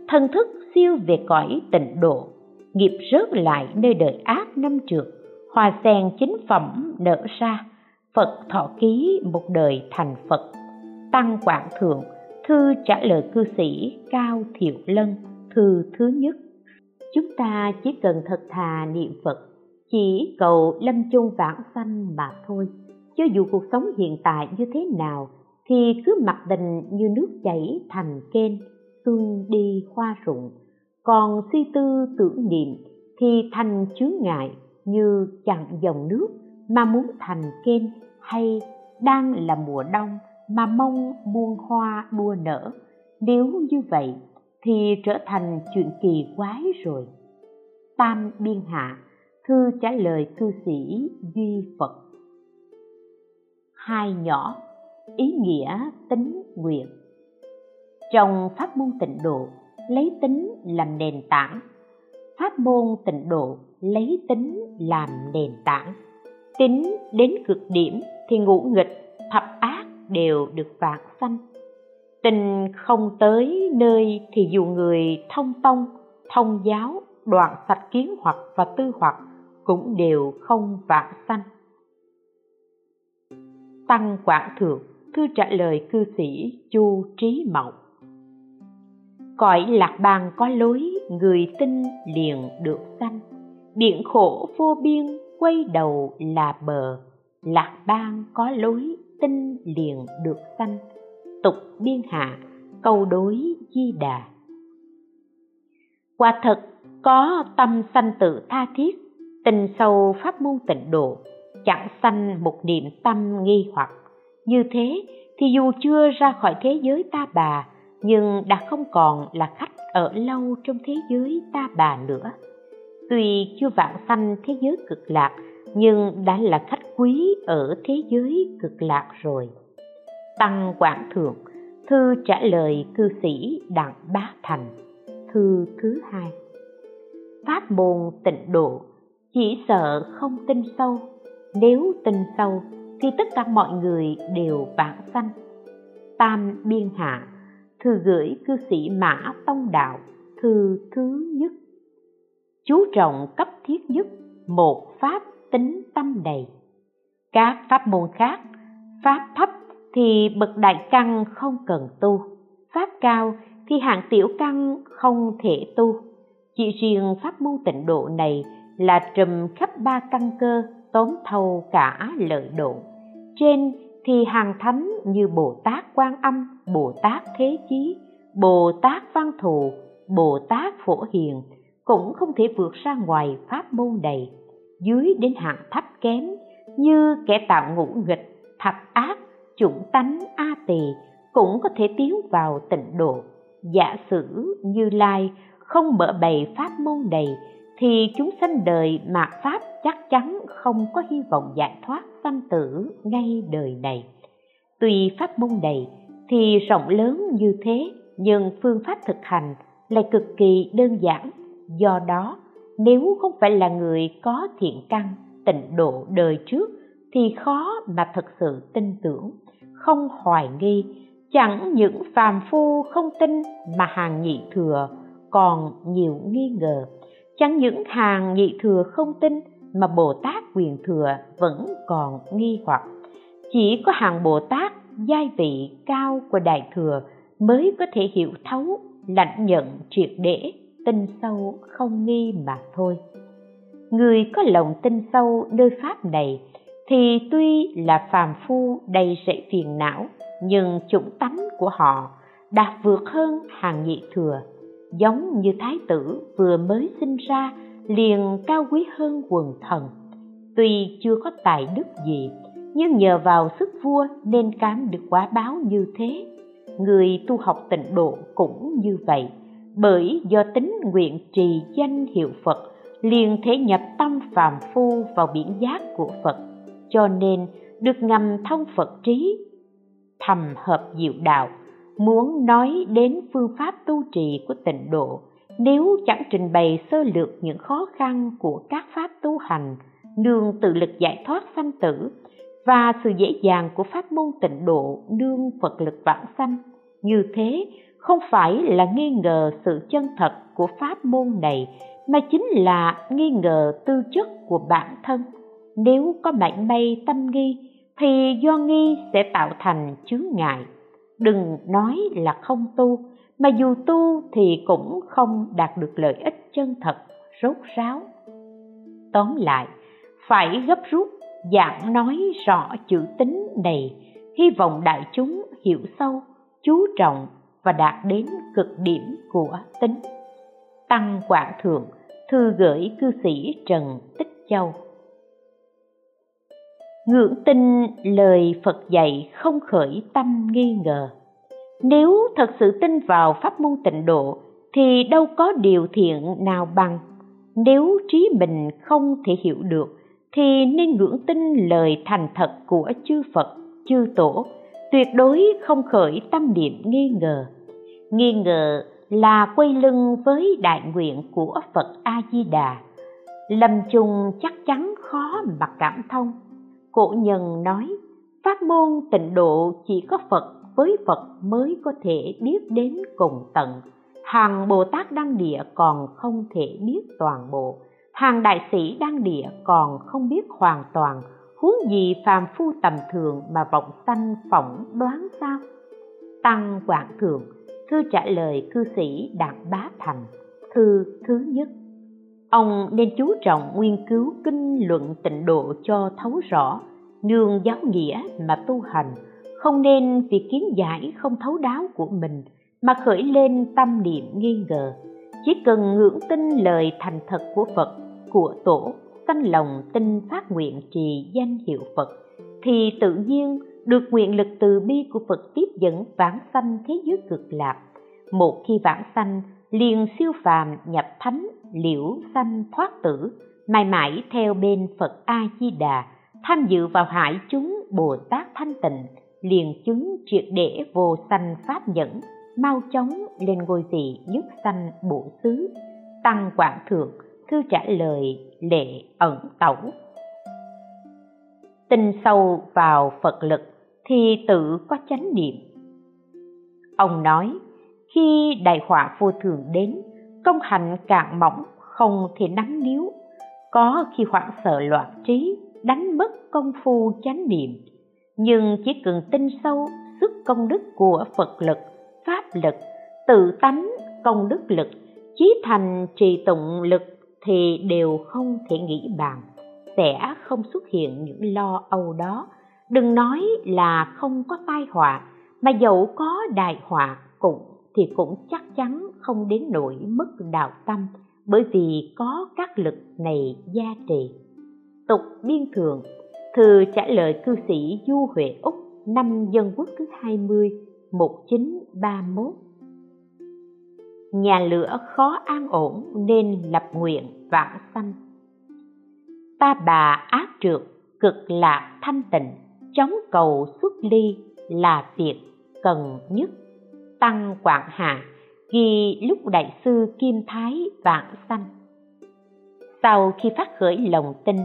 thân thức siêu về cõi tịnh độ, nghiệp rớt lại nơi đời ác năm trượt hòa sen chính phẩm nở ra, phật thọ ký một đời thành phật, tăng quảng thượng, thư trả lời cư sĩ cao thiệu lân, thư thứ nhất. Chúng ta chỉ cần thật thà niệm phật, chỉ cầu lâm chung vãng sanh mà thôi, cho dù cuộc sống hiện tại như thế nào thì cứ mặc định như nước chảy thành kênh, tương đi hoa rụng còn suy tư tưởng niệm thì thành chướng ngại như chặn dòng nước mà muốn thành kênh hay đang là mùa đông mà mong buông hoa đua nở. Nếu như vậy thì trở thành chuyện kỳ quái rồi. Tam biên hạ, thư trả lời cư sĩ duy phật. Hai nhỏ ý nghĩa tính nguyện. Trong pháp môn tịnh độ, lấy tính làm nền tảng. Pháp môn tịnh độ, lấy tính làm nền tảng. Tính đến cực điểm thì ngũ nghịch, thập ác đều được vạn sanh. Tình không tới nơi thì dù người thông tông, thông giáo, đoạn sạch kiến hoặc và tư hoặc cũng đều không vạn sanh. Tăng quảng thượng cư trả lời cư sĩ chu trí mậu. Cõi lạc bang có lối, người tin liền được sanh. Biển khổ vô biên, quay đầu là bờ. Lạc bang có lối, tin liền được sanh. Tục biên hạ, câu đối di đà. Quả thật, có tâm sanh tự tha thiết, tình sâu pháp môn tịnh độ, chẳng sanh một niệm tâm nghi hoặc như thế thì dù chưa ra khỏi thế giới ta bà, nhưng đã không còn là khách ở lâu trong thế giới ta bà nữa. Tuy chưa vạn sanh thế giới cực lạc, nhưng đã là khách quý ở thế giới cực lạc rồi. Tăng quảng thượng, thư trả lời cư sĩ đặng bá thành, thư thứ hai. Pháp môn tịnh độ, chỉ sợ không tin sâu, nếu tin sâu thì tất cả mọi người đều vãng sanh, tam biên hạ, thư gửi cư sĩ mã tông đạo, thư thứ nhất. Chú trọng cấp thiết nhất một pháp tính tâm đầy. Các pháp môn khác, pháp thấp thì bậc đại căn không cần tu, pháp cao thì hạng tiểu căn không thể tu. Chỉ riêng pháp môn tịnh độ này là trùm khắp ba căn cơ tóm thâu cả lợi độ trên thì hàng thánh như bồ tát quan âm, bồ tát thế chí, bồ tát văn thù, bồ tát phổ hiền cũng không thể vượt ra ngoài pháp môn này. Dưới đến hạng thấp kém như kẻ tạo ngũ nghịch, thập ác, chủng tánh, a tỳ cũng có thể tiến vào tịnh độ. Giả sử như lai không mở bày pháp môn này thì chúng sanh đời mạt pháp chắc chắn không có hy vọng giải thoát sanh tử ngay đời này. Tuy pháp môn này thì rộng lớn như thế, nhưng phương pháp thực hành lại cực kỳ đơn giản. Do đó, nếu không phải là người có thiện căn, tịnh độ đời trước, thì khó mà thật sự tin tưởng. Không hoài nghi, chẳng những phàm phu không tin mà hàng nhị thừa còn nhiều nghi ngờ. Chẳng những hàng nhị thừa không tin mà bồ tát quyền thừa vẫn còn nghi hoặc. Chỉ có hàng bồ tát giai vị cao của đại thừa mới có thể hiểu thấu, lãnh nhận, triệt để, tin sâu không nghi mà thôi. Người có lòng tin sâu nơi pháp này thì tuy là phàm phu đầy rẫy phiền não, nhưng chủng tánh của họ đã vượt hơn hàng nhị thừa, giống như thái tử vừa mới sinh ra liền cao quý hơn quần thần. Tuy chưa có tài đức gì, nhưng nhờ vào sức vua nên cám được quả báo như thế. Người tu học tịnh độ cũng như vậy, bởi do tính nguyện trì danh hiệu phật, liền thể nhập tâm phàm phu vào biển giác của phật, cho nên được ngầm thông phật trí. Thầm hợp diệu đạo, muốn nói đến phương pháp tu trì của tịnh độ nếu chẳng trình bày sơ lược những khó khăn của các pháp tu hành, nương tự lực giải thoát sanh tử và sự dễ dàng của pháp môn tịnh độ nương phật lực vãng sanh, như thế không phải là nghi ngờ sự chân thật của pháp môn này, mà chính là nghi ngờ tư chất của bản thân. Nếu có mảy may tâm nghi, thì do nghi sẽ tạo thành chướng ngại. Đừng nói là không tu mà dù tu thì cũng không đạt được lợi ích chân thật, rốt ráo. Tóm lại, phải gấp rút, giảng nói rõ chữ tính này. Hy vọng đại chúng hiểu sâu, chú trọng và đạt đến cực điểm của tính tăng quảng thượng, thư gửi cư sĩ trần tích châu. Ngưỡng tin lời phật dạy không khởi tâm nghi ngờ nếu thật sự tin vào pháp môn tịnh độ, thì đâu có điều thiện nào bằng. Nếu trí mình không thể hiểu được, thì nên ngưỡng tin lời thành thật của chư phật, chư tổ. Tuyệt đối không khởi tâm niệm nghi ngờ. Nghi ngờ là quay lưng với đại nguyện của phật a di đà lâm chung chắc chắn khó mà cảm thông. Cổ nhân nói, pháp môn tịnh độ chỉ có phật với phật mới có thể biết đến cùng tận. Hàng bồ tát đăng địa còn không thể biết toàn bộ. Hàng đại sĩ đăng địa còn không biết hoàn toàn. Huống gì phàm phu tầm thường mà vọng sanh phỏng đoán sao? Tăng quảng thượng, thư trả lời cư sĩ đạt bá thành, thư thứ nhất. Ông nên chú trọng nghiên cứu kinh luận tịnh độ cho thấu rõ nương giáo nghĩa mà tu hành không nên vì kiến giải không thấu đáo của mình mà khởi lên tâm niệm nghi ngờ, chỉ cần ngưỡng tin lời thành thật của phật, của tổ sanh lòng tin phát nguyện trì danh hiệu phật, thì tự nhiên được nguyện lực từ bi của phật tiếp dẫn vãng sanh thế giới cực lạc. Một khi vãng sanh, liền siêu phàm nhập thánh, liễu sanh thoát tử, mãi mãi theo bên phật a di đà, tham dự vào hải chúng bồ tát thanh tịnh liền chứng triệt để vô sanh pháp nhẫn, mau chóng lên ngôi vị nhất sanh bổ xứ, tăng quảng thượng, thư trả lời lệ ẩn tẩu. Tin sâu vào phật lực thì tự có chánh niệm. Ông nói, khi đại họa vô thường đến, công hạnh cạn mỏng không thể nắm níu. Có khi hoảng sợ loạn trí, đánh mất công phu chánh niệm nhưng chỉ cần tin sâu sức công đức của phật lực, pháp lực, tự tánh công đức lực, chí thành trì tụng lực thì đều không thể nghĩ bàn. Sẽ không xuất hiện những lo âu đó. Đừng nói là không có tai họa, mà dẫu có đại họa cũng, thì cũng chắc chắn không đến nỗi mất đạo tâm, bởi vì có các lực này gia trì. Tục biên thường thư trả lời cư sĩ du huệ úc, năm dân quốc thứ 20 1931 Nhà lửa khó an ổn nên lập nguyện vãng sanh. Ta bà ác trượt cực lạc thanh tịnh chống cầu xuất ly là việc cần nhất. Tăng quảng hạ, ghi lúc đại sư kim thái vãng sanh. Sau khi phát khởi lòng tin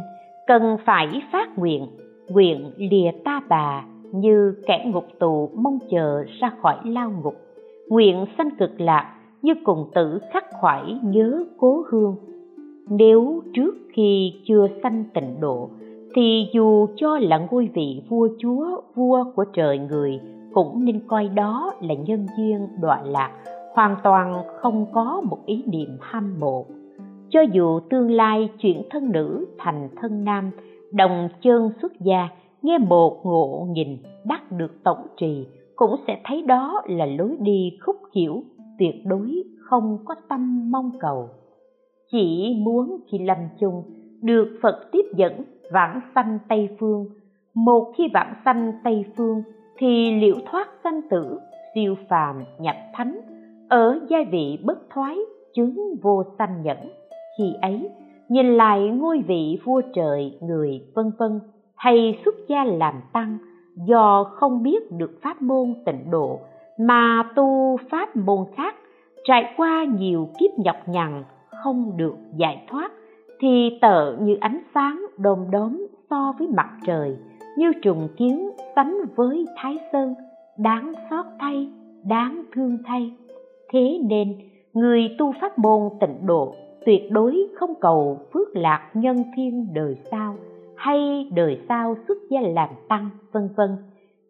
cần phải phát nguyện nguyện lìa ta bà như kẻ ngục tù mong chờ ra khỏi lao ngục. Nguyện sanh cực lạc như cùng tử khắc khoải nhớ cố hương. Nếu trước khi chưa sanh tịnh độ, thì dù cho là ngôi vị vua chúa, vua của trời người, cũng nên coi đó là nhân duyên đọa lạc, hoàn toàn không có một ý niệm ham mộ cho dù tương lai chuyển thân nữ thành thân nam, đồng chân xuất gia, nghe một ngộ nhìn đắc được tổng trì, cũng sẽ thấy đó là lối đi khúc hiểu tuyệt đối không có tâm mong cầu. Chỉ muốn khi lâm chung, được phật tiếp dẫn, vãng sanh tây phương. Một khi vãng sanh tây phương, thì liễu thoát sanh tử, siêu phàm nhập thánh, ở giai vị bất thoái chứng vô sanh nhẫn khi ấy, nhìn lại ngôi vị vua trời, người vân vân hay xuất gia làm tăng, do không biết được pháp môn tịnh độ, mà tu pháp môn khác, trải qua nhiều kiếp nhọc nhằn, không được giải thoát, thì tợ như ánh sáng đom đóm so với mặt trời, như trùng kiến sánh với thái sơn, đáng xót thay, đáng thương thay. Thế nên, người tu pháp môn tịnh độ tuyệt đối không cầu phước lạc nhân thiên đời sau hay đời sau xuất gia làm tăng, vân vân.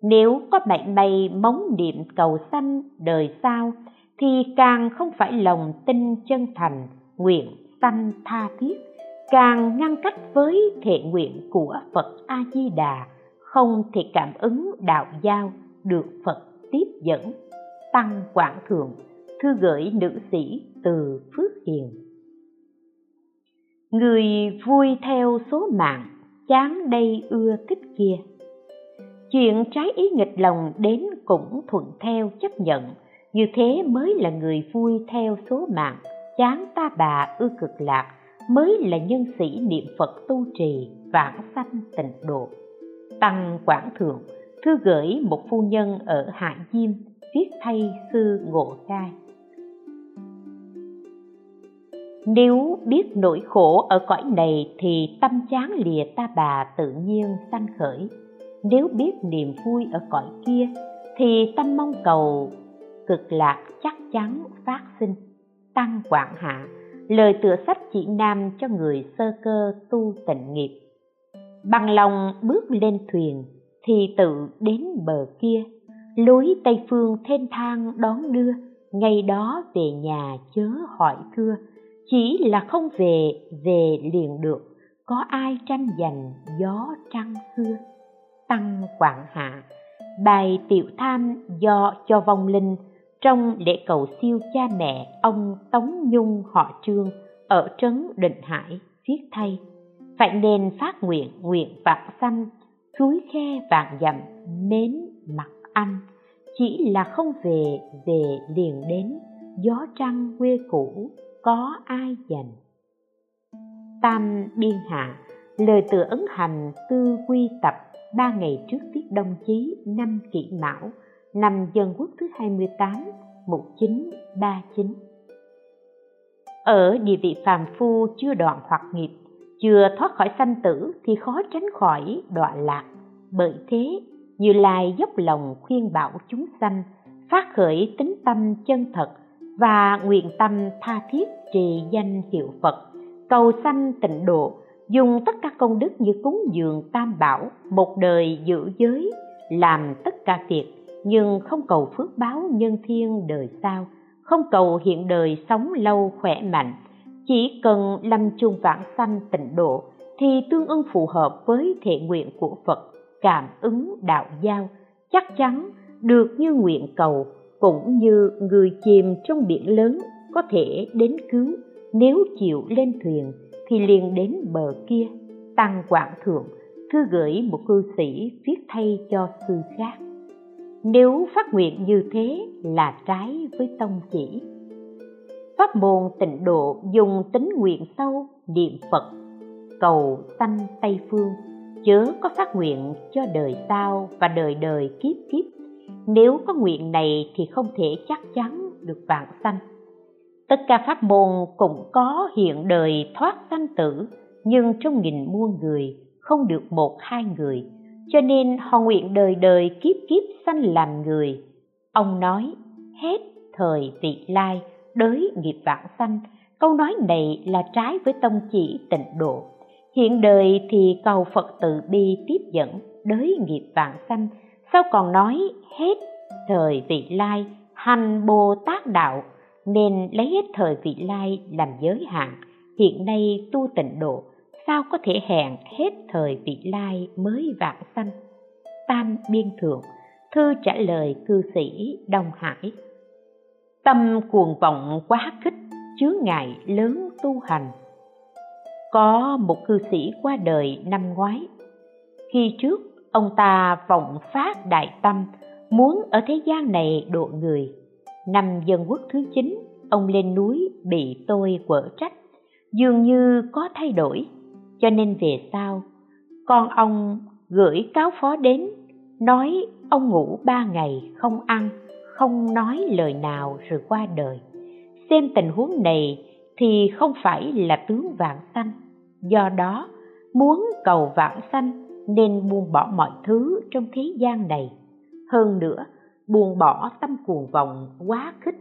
Nếu có bạn may móng niệm cầu sanh đời sau, thì càng không phải lòng tin chân thành, nguyện sanh tha thiết. Càng ngăn cách với thệ nguyện của phật a di đà không thể cảm ứng đạo giao được phật tiếp dẫn. Tăng quảng thượng, thư gửi nữ sĩ từ phước hiền người vui theo số mạng, chán đây ưa thích kia. Chuyện trái ý nghịch lòng đến cũng thuận theo chấp nhận, như thế mới là người vui theo số mạng, chán ta bà ưa cực lạc, mới là nhân sĩ niệm phật tu trì, vãng sanh tịnh độ. Tăng quảng thượng, thư gửi một phu nhân ở hạ diêm, viết thay sư ngộ khai nếu biết nỗi khổ ở cõi này thì tâm chán lìa ta bà tự nhiên sanh khởi. Nếu biết niềm vui ở cõi kia thì tâm mong cầu cực lạc chắc chắn phát sinh, tăng quảng hạ. Lời tựa sách chỉ nam cho người sơ cơ tu tịnh nghiệp. Bằng lòng bước lên thuyền thì tự đến bờ kia. Lối tây phương thênh thang đón đưa, ngày đó về nhà chớ hỏi thưa chỉ là không về về liền được. Có ai tranh giành gió trăng xưa? Tăng quảng hạ, bài tiểu tham do cho vong linh. Trong lễ cầu siêu cha mẹ, ông tống nhung họ trương ở trấn định hải viết thay. Phải nên phát nguyện nguyện vạn sanh, suối khe vạn dặm, mến mặt anh. Chỉ là không về về liền đến, gió trăng quê cũ có ai dành. Tam biên hạ, lời tựa ấn hành tư quy tập ba ngày trước tiết đông chí, năm kỷ mão năm dân quốc thứ 28 1939 ở địa vị phàm phu chưa đoạn hoặc nghiệp, chưa thoát khỏi sanh tử thì khó tránh khỏi đọa lạc. Bởi thế, như lai dốc lòng khuyên bảo chúng sanh, phát khởi tính tâm chân thật và nguyện tâm tha thiết trì danh hiệu phật, cầu sanh tịnh độ, dùng tất cả công đức như cúng dường tam bảo, một đời giữ giới, làm tất cả việc, nhưng không cầu phước báo nhân thiên đời sau, không cầu hiện đời sống lâu khỏe mạnh. Chỉ cần lâm chung vãng sanh tịnh độ, thì tương ưng phù hợp với thể nguyện của phật, cảm ứng đạo giao, chắc chắn được như nguyện cầu cũng như người chìm trong biển lớn có thể đến cứu nếu chịu lên thuyền thì liền đến bờ kia. Tăng quảng thượng thư gửi một cư sĩ viết thay cho sư khác. Nếu phát nguyện như thế là trái với tông chỉ. Pháp môn tịnh độ dùng tính nguyện sâu niệm phật, cầu sanh tây phương, chớ có phát nguyện cho đời sau và đời đời kiếp kiếp nếu có nguyện này thì không thể chắc chắn được vạn sanh. Tất cả pháp môn cũng có hiện đời thoát sanh tử, nhưng trong nghìn muôn người không được một hai người. Cho nên họ nguyện đời đời kiếp kiếp sanh làm người. Ông nói, hết thời vị lai đới nghiệp vãng sanh. Câu nói này là trái với tông chỉ tịnh độ. Hiện đời thì cầu phật từ bi tiếp dẫn, đới nghiệp vạn sanh sao còn nói hết thời vị lai hành bồ tát đạo, nên lấy hết thời vị lai làm giới hạn? Hiện nay tu tịnh độ, sao có thể hẹn hết thời vị lai mới vạn sanh? Tam biên thượng, thư trả lời cư sĩ đông hải. Tâm cuồng vọng quá khích, chướng ngại lớn tu hành. Có một cư sĩ qua đời năm ngoái, khi trước ông ta vọng phát đại tâm, muốn ở thế gian này độ người. Năm dân quốc thứ chín, ông lên núi bị tôi quở trách, dường như có thay đổi. Cho nên về sau, con ông gửi cáo phó đến, nói ông ngủ ba ngày không ăn, không nói lời nào rồi qua đời. Xem tình huống này thì không phải là tướng vạn sanh, do đó muốn cầu vạn sanh nên buông bỏ mọi thứ trong thế gian này. Hơn nữa, buông bỏ tâm cuồng vọng quá khích,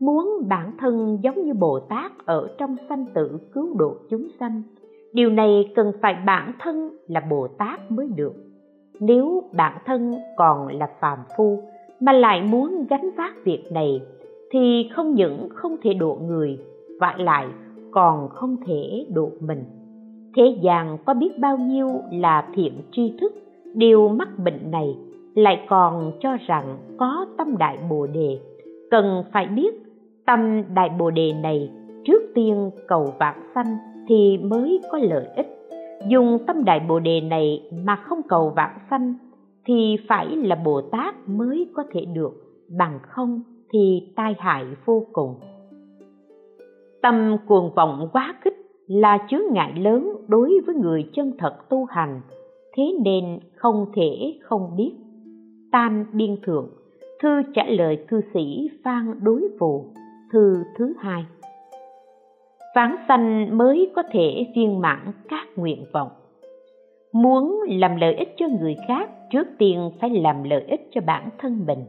muốn bản thân giống như bồ tát ở trong sanh tử cứu độ chúng sanh. Điều này cần phải bản thân là bồ tát mới được. Nếu bản thân còn là phàm phu mà lại muốn gánh vác việc này, thì không những không thể độ người và lại còn không thể độ mình thế gian có biết bao nhiêu là thiện tri thức đều mắc bệnh này lại còn cho rằng có tâm đại bồ đề. Cần phải biết, tâm đại bồ đề này trước tiên cầu vạn sanh thì mới có lợi ích. Dùng tâm đại bồ đề này mà không cầu vạn sanh thì phải là bồ tát mới có thể được, bằng không thì tai hại vô cùng. Tâm cuồng vọng quá khích là chướng ngại lớn đối với người chân thật tu hành, thế nên không thể không biết. Tam biên thượng, thư trả lời cư sĩ phan đối phù, thư thứ hai. Vãng sanh mới có thể viên mãn các nguyện vọng. Muốn làm lợi ích cho người khác, trước tiên phải làm lợi ích cho bản thân mình.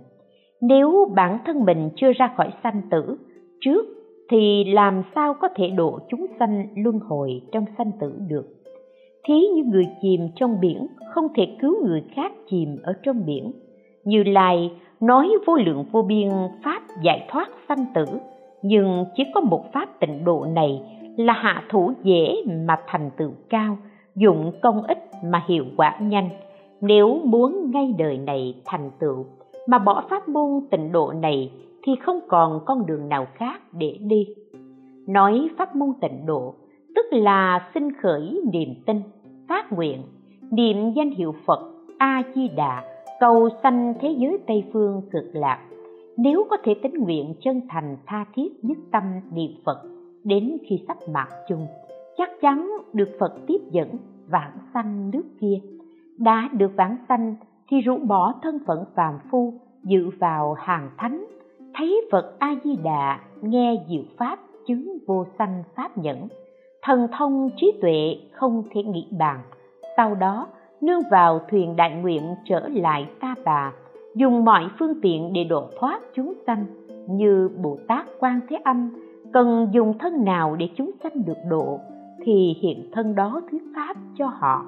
Nếu bản thân mình chưa ra khỏi sanh tử, trước thì làm sao có thể độ chúng sanh luân hồi trong sanh tử được? Thí như người chìm trong biển, không thể cứu người khác chìm ở trong biển. Như lai nói vô lượng vô biên pháp giải thoát sanh tử, nhưng chỉ có một pháp tịnh độ này là hạ thủ dễ mà thành tựu cao, dụng công ích mà hiệu quả nhanh. Nếu muốn ngay đời này thành tựu, mà bỏ pháp môn tịnh độ này thì không còn con đường nào khác để đi. Nói pháp môn tịnh độ, tức là sinh khởi niềm tin, phát nguyện, niệm danh hiệu phật a di đà cầu sanh thế giới tây phương cực lạc. Nếu có thể tính nguyện chân thành tha thiết nhất tâm niệm phật, đến khi sắp mạng chung, chắc chắn được phật tiếp dẫn, vãng sanh nước kia. Đã được vãng sanh thì rũ bỏ thân phận phàm phu, dự vào hàng thánh thấy phật a di đà nghe diệu pháp chứng vô sanh pháp nhẫn, thần thông trí tuệ không thể nghĩ bàn. Sau đó, nương vào thuyền đại nguyện trở lại ta bà, dùng mọi phương tiện để độ thoát chúng sanh, như bồ tát quan thế âm cần dùng thân nào để chúng sanh được độ, thì hiện thân đó thuyết pháp cho họ,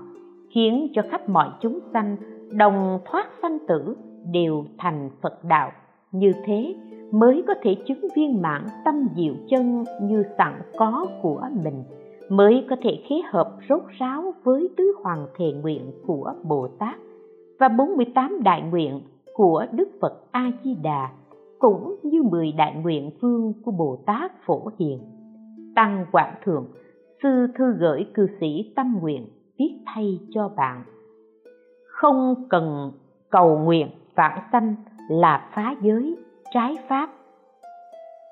khiến cho khắp mọi chúng sanh đồng thoát sanh tử đều thành phật đạo. Như thế mới có thể chứng viên mãn tâm diệu chân như sẵn có của mình mới có thể khế hợp rốt ráo với tứ hoàng thề nguyện của Bồ Tát và 48 đại nguyện của Đức Phật A Di Đà cũng như 10 đại nguyện phương của Bồ Tát Phổ Hiền. Tăng Quảng Thượng, sư thư gửi cư sĩ tâm nguyện viết thay cho bạn. Không cần cầu nguyện vãng sanh là phá giới, trái pháp.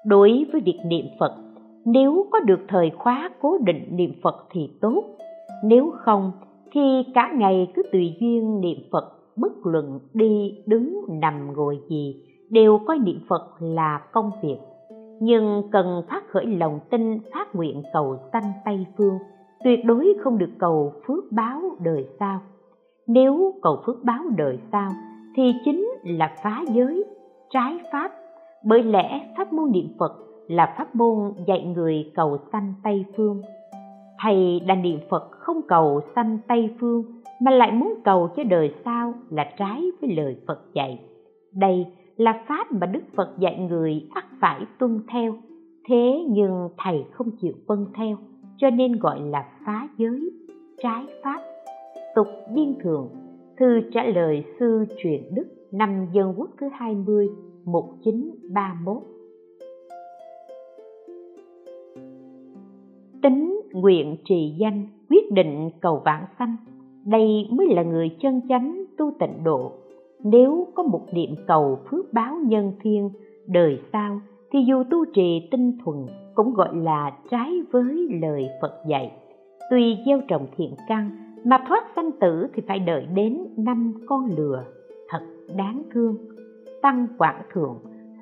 Đối với việc niệm Phật, nếu có được thời khóa cố định niệm Phật thì tốt, nếu không thì cả ngày cứ tùy duyên niệm Phật bất luận đi đứng nằm ngồi gì đều coi niệm Phật là công việc. Nhưng cần phát khởi lòng tin phát nguyện cầu sanh Tây Phương tuyệt đối không được cầu phước báo đời sau. Nếu cầu phước báo đời sau thì chính là phá giới trái pháp. Bởi lẽ pháp môn niệm Phật là pháp môn dạy người cầu sanh Tây Phương. Thầy đã niệm Phật không cầu sanh Tây Phương, mà lại muốn cầu cho đời sau là trái với lời Phật dạy. Đây là pháp mà Đức Phật dạy người ắt phải tuân theo. Thế nhưng thầy không chịu vâng theo, cho nên gọi là phá giới, trái pháp. Tục biên thường, thư trả lời sư truyền đức năm dân quốc thứ 20 1931 tính nguyện trì danh, quyết định cầu vãng sanh, đây mới là người chân chánh tu tịnh độ. Nếu có một niệm cầu phước báo nhân thiên, đời sau thì dù tu trì tinh thuần cũng gọi là trái với lời phật dạy. Tuy gieo trồng thiện căn mà thoát sanh tử thì phải đợi đến năm con lừa đáng thương. Tăng quảng thượng,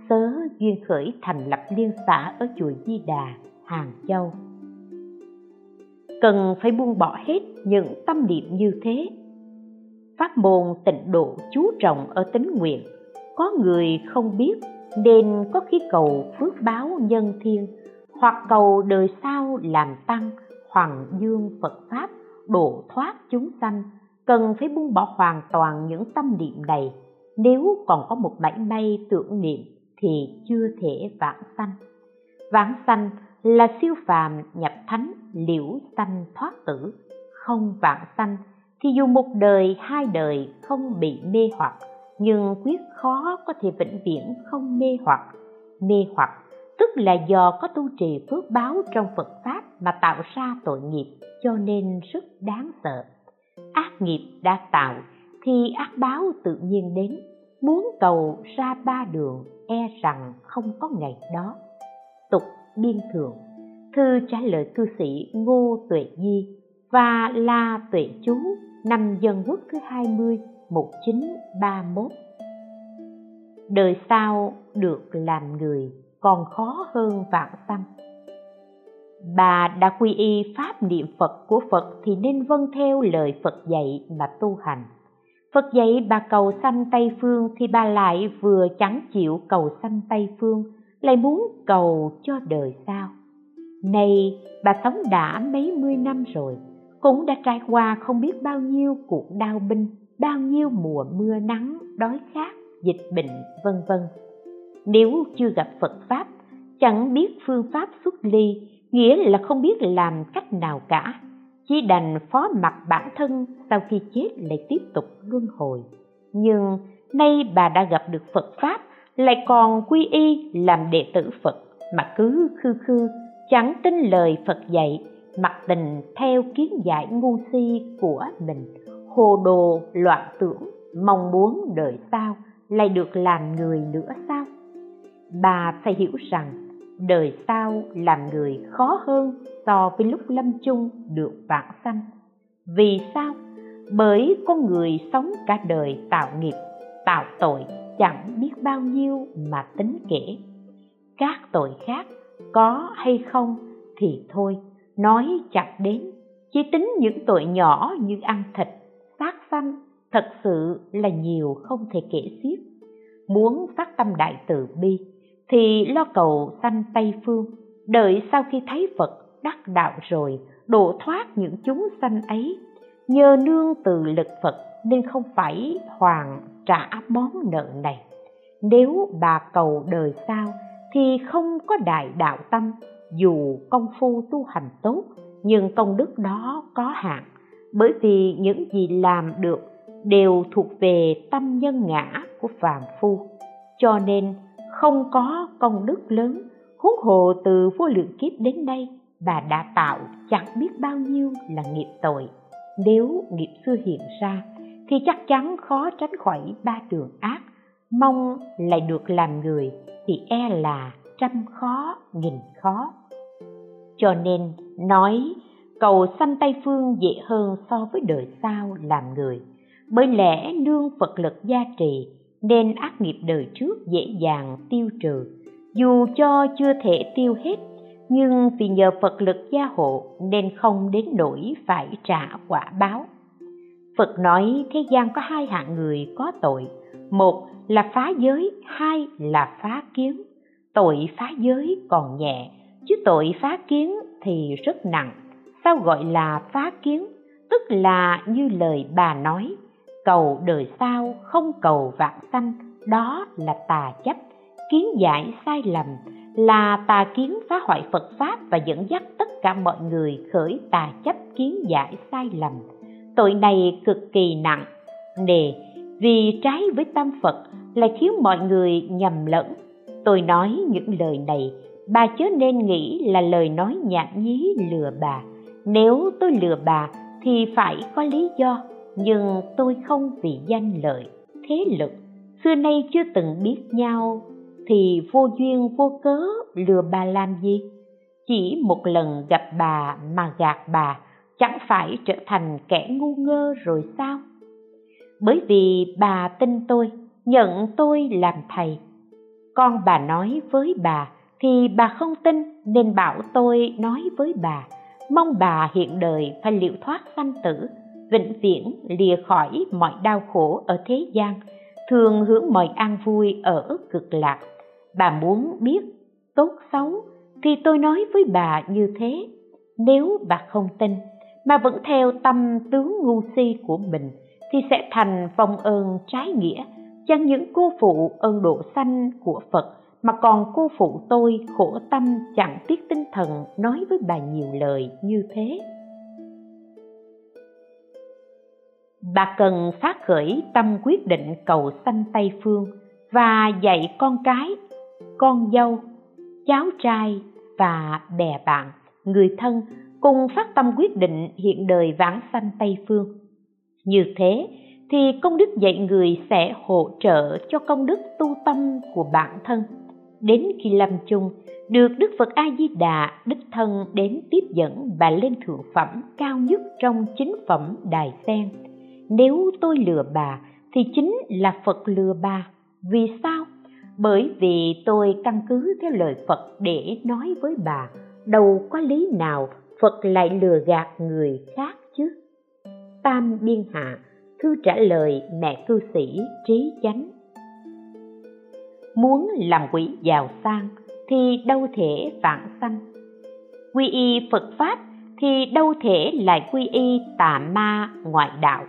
sớ duyên khởi thành lập liên xã ở chùa di đà, hàng châu. Cần phải buông bỏ hết những tâm niệm như thế. Pháp môn tịnh độ chú trọng ở tính nguyện. Có người không biết nên có khi cầu phước báo nhân thiên, hoặc cầu đời sau làm tăng, hoàng dương phật pháp, độ thoát chúng sanh. Cần phải buông bỏ hoàn toàn những tâm niệm này nếu còn có một mảy may tưởng niệm thì chưa thể vãng sanh. Vãng sanh là siêu phàm nhập thánh liễu sanh thoát tử, không vãng sanh thì dù một đời, hai đời không bị mê hoặc, nhưng quyết khó có thể vĩnh viễn không mê hoặc. Mê hoặc tức là do có tu trì phước báo trong phật pháp mà tạo ra tội nghiệp, cho nên rất đáng sợ. Ác nghiệp đã tạo thì ác báo tự nhiên đến muốn cầu ra ba đường e rằng không có ngày đó. Tục biên thường thư trả lời cư sĩ ngô tuệ di và la tuệ chú, năm dân quốc thứ 20 1931 đời sau được làm người còn khó hơn vạn tâm. Bà đã quy y pháp niệm phật của phật thì nên vâng theo lời phật dạy mà tu hành phật dạy bà cầu sanh tây phương thì bà lại vừa chẳng chịu cầu sanh tây phương, lại muốn cầu cho đời sao nay bà sống đã mấy mươi năm rồi, cũng đã trải qua không biết bao nhiêu cuộc đau binh, bao nhiêu mùa mưa nắng, đói khát, dịch bệnh, vân vân. Nếu chưa gặp phật pháp, chẳng biết phương pháp xuất ly, nghĩa là không biết làm cách nào cả chỉ đành phó mặc bản thân sau khi chết lại tiếp tục luân hồi. Nhưng nay bà đã gặp được phật pháp, lại còn quy y làm đệ tử phật, mà cứ khư khư, chẳng tin lời phật dạy, mặc tình theo kiến giải ngu si của mình. Hồ đồ loạn tưởng, mong muốn đời sau, lại được làm người nữa sao? Bà phải hiểu rằng đời sau làm người khó hơn so với lúc lâm chung được vãng sanh. Vì sao? Bởi con người sống cả đời tạo nghiệp, tạo tội chẳng biết bao nhiêu mà tính kể. Các tội khác có hay không thì thôi, nói chặt đến. Chỉ tính những tội nhỏ như ăn thịt, sát sanh thật sự là nhiều không thể kể xiết. Muốn phát tâm đại từ bi thì lo cầu sanh tây phương. Đợi sau khi thấy phật đắc đạo rồi, độ thoát những chúng sanh ấy, nhờ nương từ lực phật nên không phải hoàn trả món nợ này. Nếu bà cầu đời sau thì không có đại đạo tâm, dù công phu tu hành tốt, nhưng công đức đó có hạn. Bởi vì những gì làm được đều thuộc về tâm nhân ngã của phàm phu. Cho nên không có công đức lớn huống hồ từ vô lượng kiếp đến đây, bà đã tạo chẳng biết bao nhiêu là nghiệp tội. Nếu nghiệp xưa hiện ra thì chắc chắn khó tránh khỏi ba đường ác. Mong lại được làm người thì e là trăm khó nghìn khó. Cho nên nói cầu sanh tây phương dễ hơn so với đời sau làm người. Bởi lẽ nương phật lực gia trì nên ác nghiệp đời trước dễ dàng tiêu trừ. Dù cho chưa thể tiêu hết, nhưng vì nhờ phật lực gia hộ nên không đến nỗi phải trả quả báo. Phật nói, thế gian có hai hạng người có tội. Một là phá giới, hai là phá kiến. Tội phá giới còn nhẹ, chứ tội phá kiến thì rất nặng. Sao gọi là phá kiến? Tức là như lời bà nói cầu đời sau không cầu vạn sanh, đó là tà chấp, kiến giải sai lầm, là tà kiến phá hoại phật pháp và dẫn dắt tất cả mọi người khởi tà chấp kiến giải sai lầm. Tội này cực kỳ nặng. Nề, vì trái với tâm phật là khiến mọi người nhầm lẫn. Tôi nói những lời này, bà chớ nên nghĩ là lời nói nhảm nhí lừa bà. Nếu tôi lừa bà thì phải có lý do nhưng tôi không vì danh lợi, thế lực, xưa nay chưa từng biết nhau, thì vô duyên vô cớ lừa bà làm gì? Chỉ một lần gặp bà mà gạt bà, chẳng phải trở thành kẻ ngu ngơ rồi sao? Bởi vì bà tin tôi, nhận tôi làm thầy. Con bà nói với bà thì bà không tin, nên bảo tôi nói với bà, mong bà hiện đời phải liệu thoát sanh tử vĩnh viễn lìa khỏi mọi đau khổ ở thế gian, thường hưởng mọi an vui ở cực lạc. Bà muốn biết tốt xấu thì tôi nói với bà như thế. Nếu bà không tin mà vẫn theo tâm tướng ngu si của mình thì sẽ thành vong ơn trái nghĩa chẳng những cô phụ ơn độ sanh của phật mà còn cô phụ tôi khổ tâm chẳng tiếc tinh thần nói với bà nhiều lời như thế. Bà cần phát khởi tâm quyết định cầu sanh tây phương và dạy con cái, con dâu, cháu trai và bè bạn, người thân cùng phát tâm quyết định hiện đời vãng sanh tây phương. Như thế thì công đức dạy người sẽ hỗ trợ cho công đức tu tâm của bản thân. Đến khi lâm chung, được đức phật a di đà đích thân đến tiếp dẫn bà lên thượng phẩm cao nhất trong chính phẩm đài sen nếu tôi lừa bà, thì chính là phật lừa bà. Vì sao? Bởi vì tôi căn cứ theo lời phật để nói với bà, đâu có lý nào phật lại lừa gạt người khác chứ. Tam biên hạ, thư trả lời mẹ cư sĩ trí chánh. Muốn làm quỷ giàu sang thì đâu thể vãng sanh. Quy y phật pháp thì đâu thể lại quy y tà ma ngoại đạo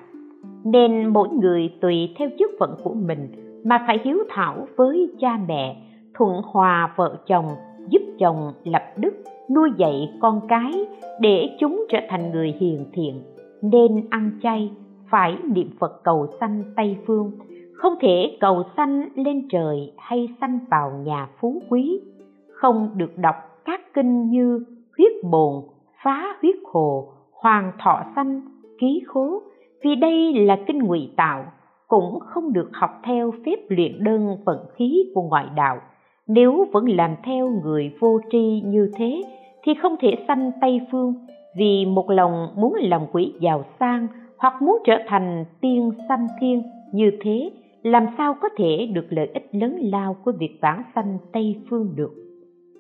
nên mỗi người tùy theo chức phận của mình mà phải hiếu thảo với cha mẹ, thuận hòa vợ chồng, giúp chồng lập đức, nuôi dạy con cái để chúng trở thành người hiền thiện. Nên ăn chay, phải niệm phật cầu sanh tây phương, không thể cầu sanh lên trời hay sanh vào nhà phú quý. Không được đọc các kinh như huyết bồn, phá huyết hồ, hoàng thọ sanh, ký khố vì đây là kinh ngụy tạo, cũng không được học theo phép luyện đơn vận khí của ngoại đạo. Nếu vẫn làm theo người vô tri như thế, thì không thể sanh tây phương, vì một lòng muốn làm quỷ giàu sang hoặc muốn trở thành tiên sanh thiên như thế, làm sao có thể được lợi ích lớn lao của việc vãng sanh tây phương được?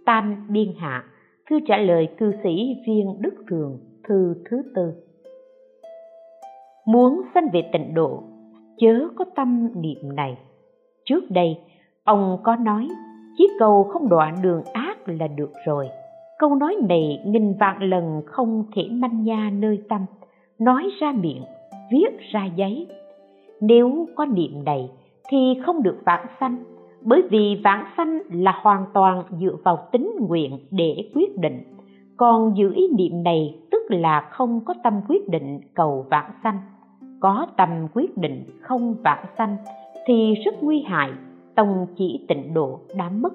Tam biên hạ, thư trả lời cư sĩ viên đức thường, thư thứ tư muốn sanh về tịnh độ, chớ có tâm niệm này. Trước đây, ông có nói chỉ cầu không đoạn đường ác là được rồi. Câu nói này nghìn vạn lần không thể manh nha nơi tâm, nói ra miệng, viết ra giấy. Nếu có niệm này thì không được vãng sanh, bởi vì vãng sanh là hoàn toàn dựa vào tính nguyện để quyết định còn giữ ý niệm này tức là không có tâm quyết định cầu vãng sanh. Có tâm quyết định không vãng sanh thì rất nguy hại, tông chỉ tịnh độ đã mất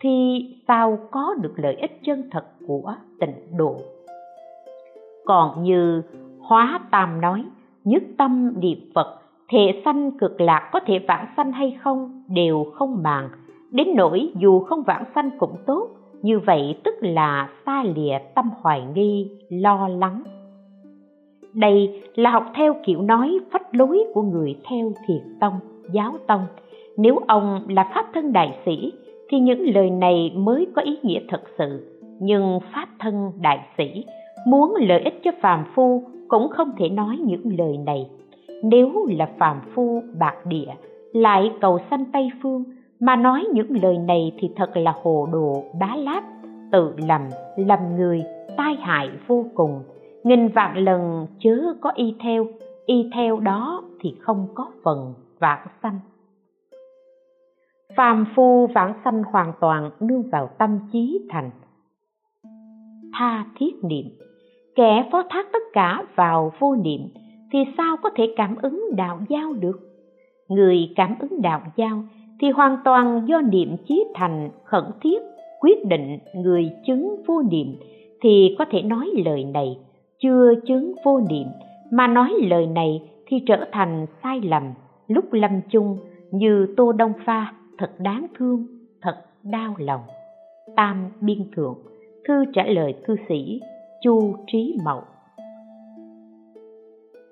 thì sao có được lợi ích chân thật của tịnh độ? Còn như hóa tam nói, nhất tâm niệm phật, thể sanh cực lạc có thể vãng sanh hay không đều không màng. Đến nỗi dù không vãng sanh cũng tốt như vậy tức là xa lìa tâm hoài nghi, lo lắng. Đây là học theo kiểu nói phách lối của người theo thiệt tông, giáo tông. Nếu ông là pháp thân đại sĩ, thì những lời này mới có ý nghĩa thật sự. Nhưng pháp thân đại sĩ muốn lợi ích cho phàm phu cũng không thể nói những lời này. Nếu là phàm phu bạc địa, lại cầu sanh tây phương mà nói những lời này thì thật là hồ đồ bá láp, tự lầm lầm người, tai hại vô cùng. Nghìn vạn lần chớ có y theo y theo đó thì không có phần vãng sanh. Phàm phu vãng sanh hoàn toàn nương vào tâm trí thành. Tha thiết niệm. Kẻ phó thác tất cả vào vô niệm thì sao có thể cảm ứng đạo giao được? Người cảm ứng đạo giao thì hoàn toàn do niệm chí thành, khẩn thiết, quyết định người chứng vô niệm. Thì có thể nói lời này, chưa chứng vô niệm. Mà nói lời này thì trở thành sai lầm, lúc lâm chung, như tô đông pha, thật đáng thương, thật đau lòng. Tam biên thượng, thư trả lời cư sĩ chu trí mậu.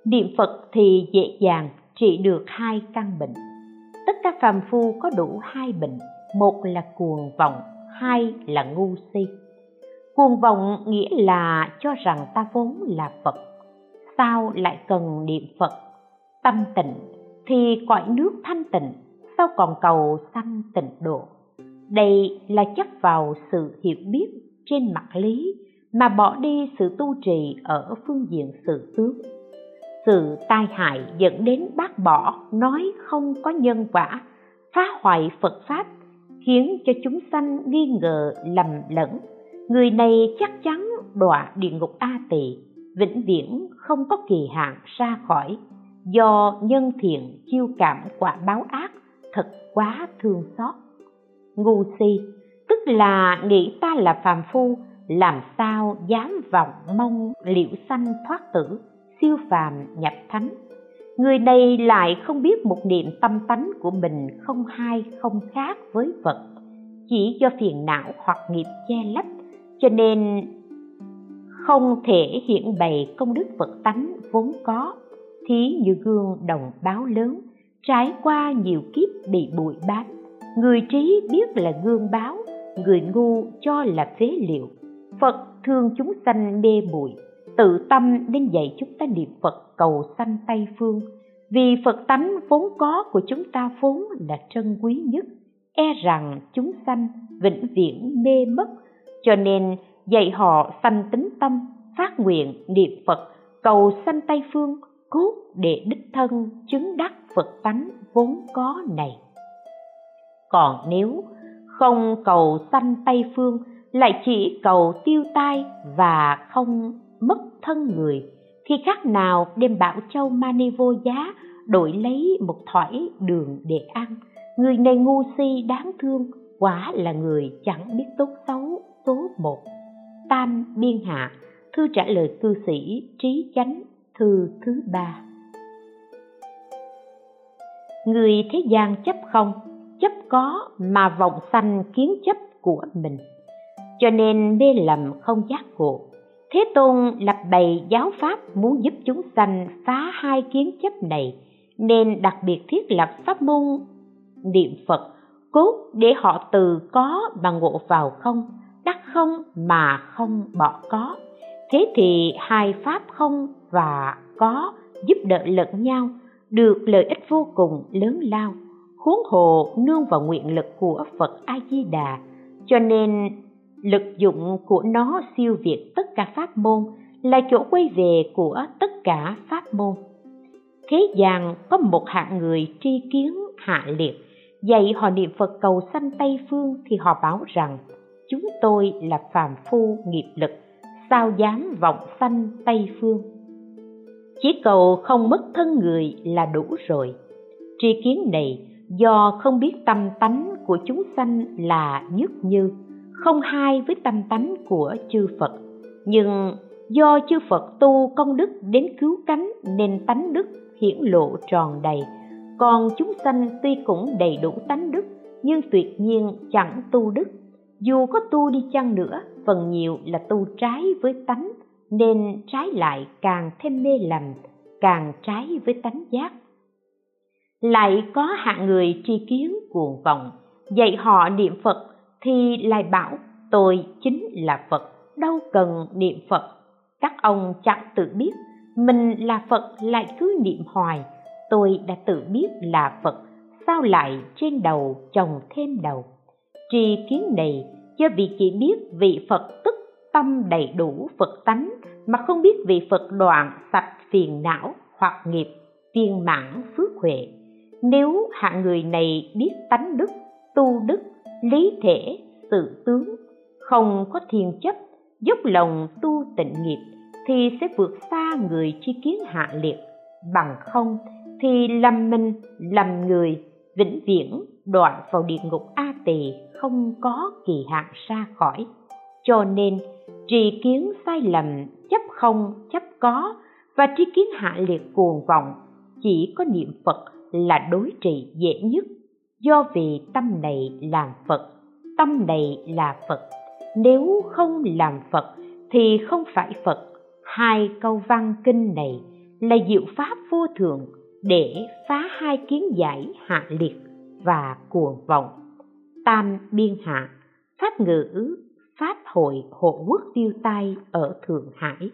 Niệm phật thì dễ dàng trị được hai căn bệnh tất cả phàm phu có đủ hai bệnh. Một là cuồng vọng, hai là ngu si. Cuồng vọng nghĩa là cho rằng ta vốn là phật. Sao lại cần niệm phật? Tâm tịnh thì cõi nước thanh tịnh, sao còn cầu sanh tịnh độ? Đây là chấp vào sự hiểu biết trên mặt lý mà bỏ đi sự tu trì ở phương diện sự tướng sự tai hại dẫn đến bác bỏ nói không có nhân quả, phá hoại phật pháp, khiến cho chúng sanh nghi ngờ, lầm lẫn. Người này chắc chắn đọa địa ngục a tỳ, vĩnh viễn không có kỳ hạn ra khỏi. Do nhân thiện chiêu cảm quả báo ác, thật quá thương xót. Ngu si, tức là nghĩ ta là phàm phu, làm sao dám vọng mong liễu sanh thoát tử? Siêu phàm nhập thánh. Người này lại không biết một niệm tâm tánh của mình không hai, không khác với vật chỉ do phiền não hoặc nghiệp che lấp, cho nên không thể hiện bày công đức vật tánh vốn có. Thí như gương đồng báo lớn, trải qua nhiều kiếp bị bụi bám, người trí biết là gương báo, người ngu cho là phế liệu. Phật thương chúng sanh mê bụi tự tâm nên dạy chúng ta niệm phật cầu sanh tây phương. Vì phật tánh vốn có của chúng ta vốn là trân quý nhất e rằng chúng sanh vĩnh viễn mê mất. Cho nên dạy họ sanh tính tâm, phát nguyện niệm phật cầu sanh tây phương, cốt để đích thân chứng đắc phật tánh vốn có này. Còn nếu không cầu sanh tây phương, lại chỉ cầu tiêu tai và không mất thân người thì khác nào đem bảo châu mani vô giá đổi lấy một thỏi đường để ăn. Người này ngu si đáng thương, quả là người chẳng biết tốt xấu, số một. Tam biên hạ, thư trả lời cư sĩ trí chánh, thư thứ ba. Người thế gian chấp không? Chấp có mà vọng sanh kiến chấp của mình. Cho nên mê lầm không giác ngộ thế tôn lập bày giáo pháp muốn giúp chúng sanh phá hai kiến chấp này, nên đặc biệt thiết lập pháp môn, niệm phật, cốt để họ từ có mà ngộ vào không, đắc không mà không bỏ có. Thế thì hai pháp không và có giúp đỡ lẫn nhau, được lợi ích vô cùng lớn lao, huống hồ nương vào nguyện lực của phật a di đà. Cho nên lực dụng của nó siêu việt tất cả pháp môn, là chỗ quay về của tất cả pháp môn. Thế gian có một hạng người tri kiến hạ liệt, dạy họ niệm phật cầu sanh tây phương thì họ bảo rằng, chúng tôi là phàm phu nghiệp lực, sao dám vọng sanh tây phương? Chỉ cầu không mất thân người là đủ rồi. Tri kiến này do không biết tâm tánh của chúng sanh là nhất như không hai với tâm tánh của chư phật. Nhưng do chư phật tu công đức đến cứu cánh nên tánh đức hiển lộ tròn đầy. Còn chúng sanh tuy cũng đầy đủ tánh đức, nhưng tuyệt nhiên chẳng tu đức. Dù có tu đi chăng nữa, phần nhiều là tu trái với tánh, nên trái lại càng thêm mê lầm, càng trái với tánh giác. Lại có hạng người tri kiến cuồng vọng, dạy họ niệm phật thì lại bảo, tôi chính là phật, đâu cần niệm phật. Các ông chẳng tự biết, mình là phật lại cứ niệm hoài, tôi đã tự biết là phật, sao lại trên đầu chồng thêm đầu? Tri kiến này do vì chỉ biết vị phật tức tâm đầy đủ phật tánh, mà không biết vị phật đoạn sạch phiền não hoặc nghiệp, viên mãn phước huệ. Nếu hạng người này biết tánh đức, tu đức lý thể, tự tướng. Không có thiền chấp dốc lòng tu tịnh nghiệp, thì sẽ vượt xa người chi kiến hạ liệt. Bằng không, thì lầm mình lầm người, vĩnh viễn đoạn vào địa ngục a tỳ không có kỳ hạn ra khỏi. Cho nên, trì kiến sai lầm, chấp không, chấp có và tri kiến hạ liệt cuồng vọng, chỉ có niệm phật là đối trị dễ nhất do vì tâm này làm phật, tâm này là phật. Nếu không làm phật thì không phải phật. Hai câu văn kinh này là diệu pháp vô thường để phá hai kiến giải hạ liệt và cuồng vọng. Tam biên hạ, pháp ngữ, pháp hội hộ quốc tiêu tai ở thượng hải.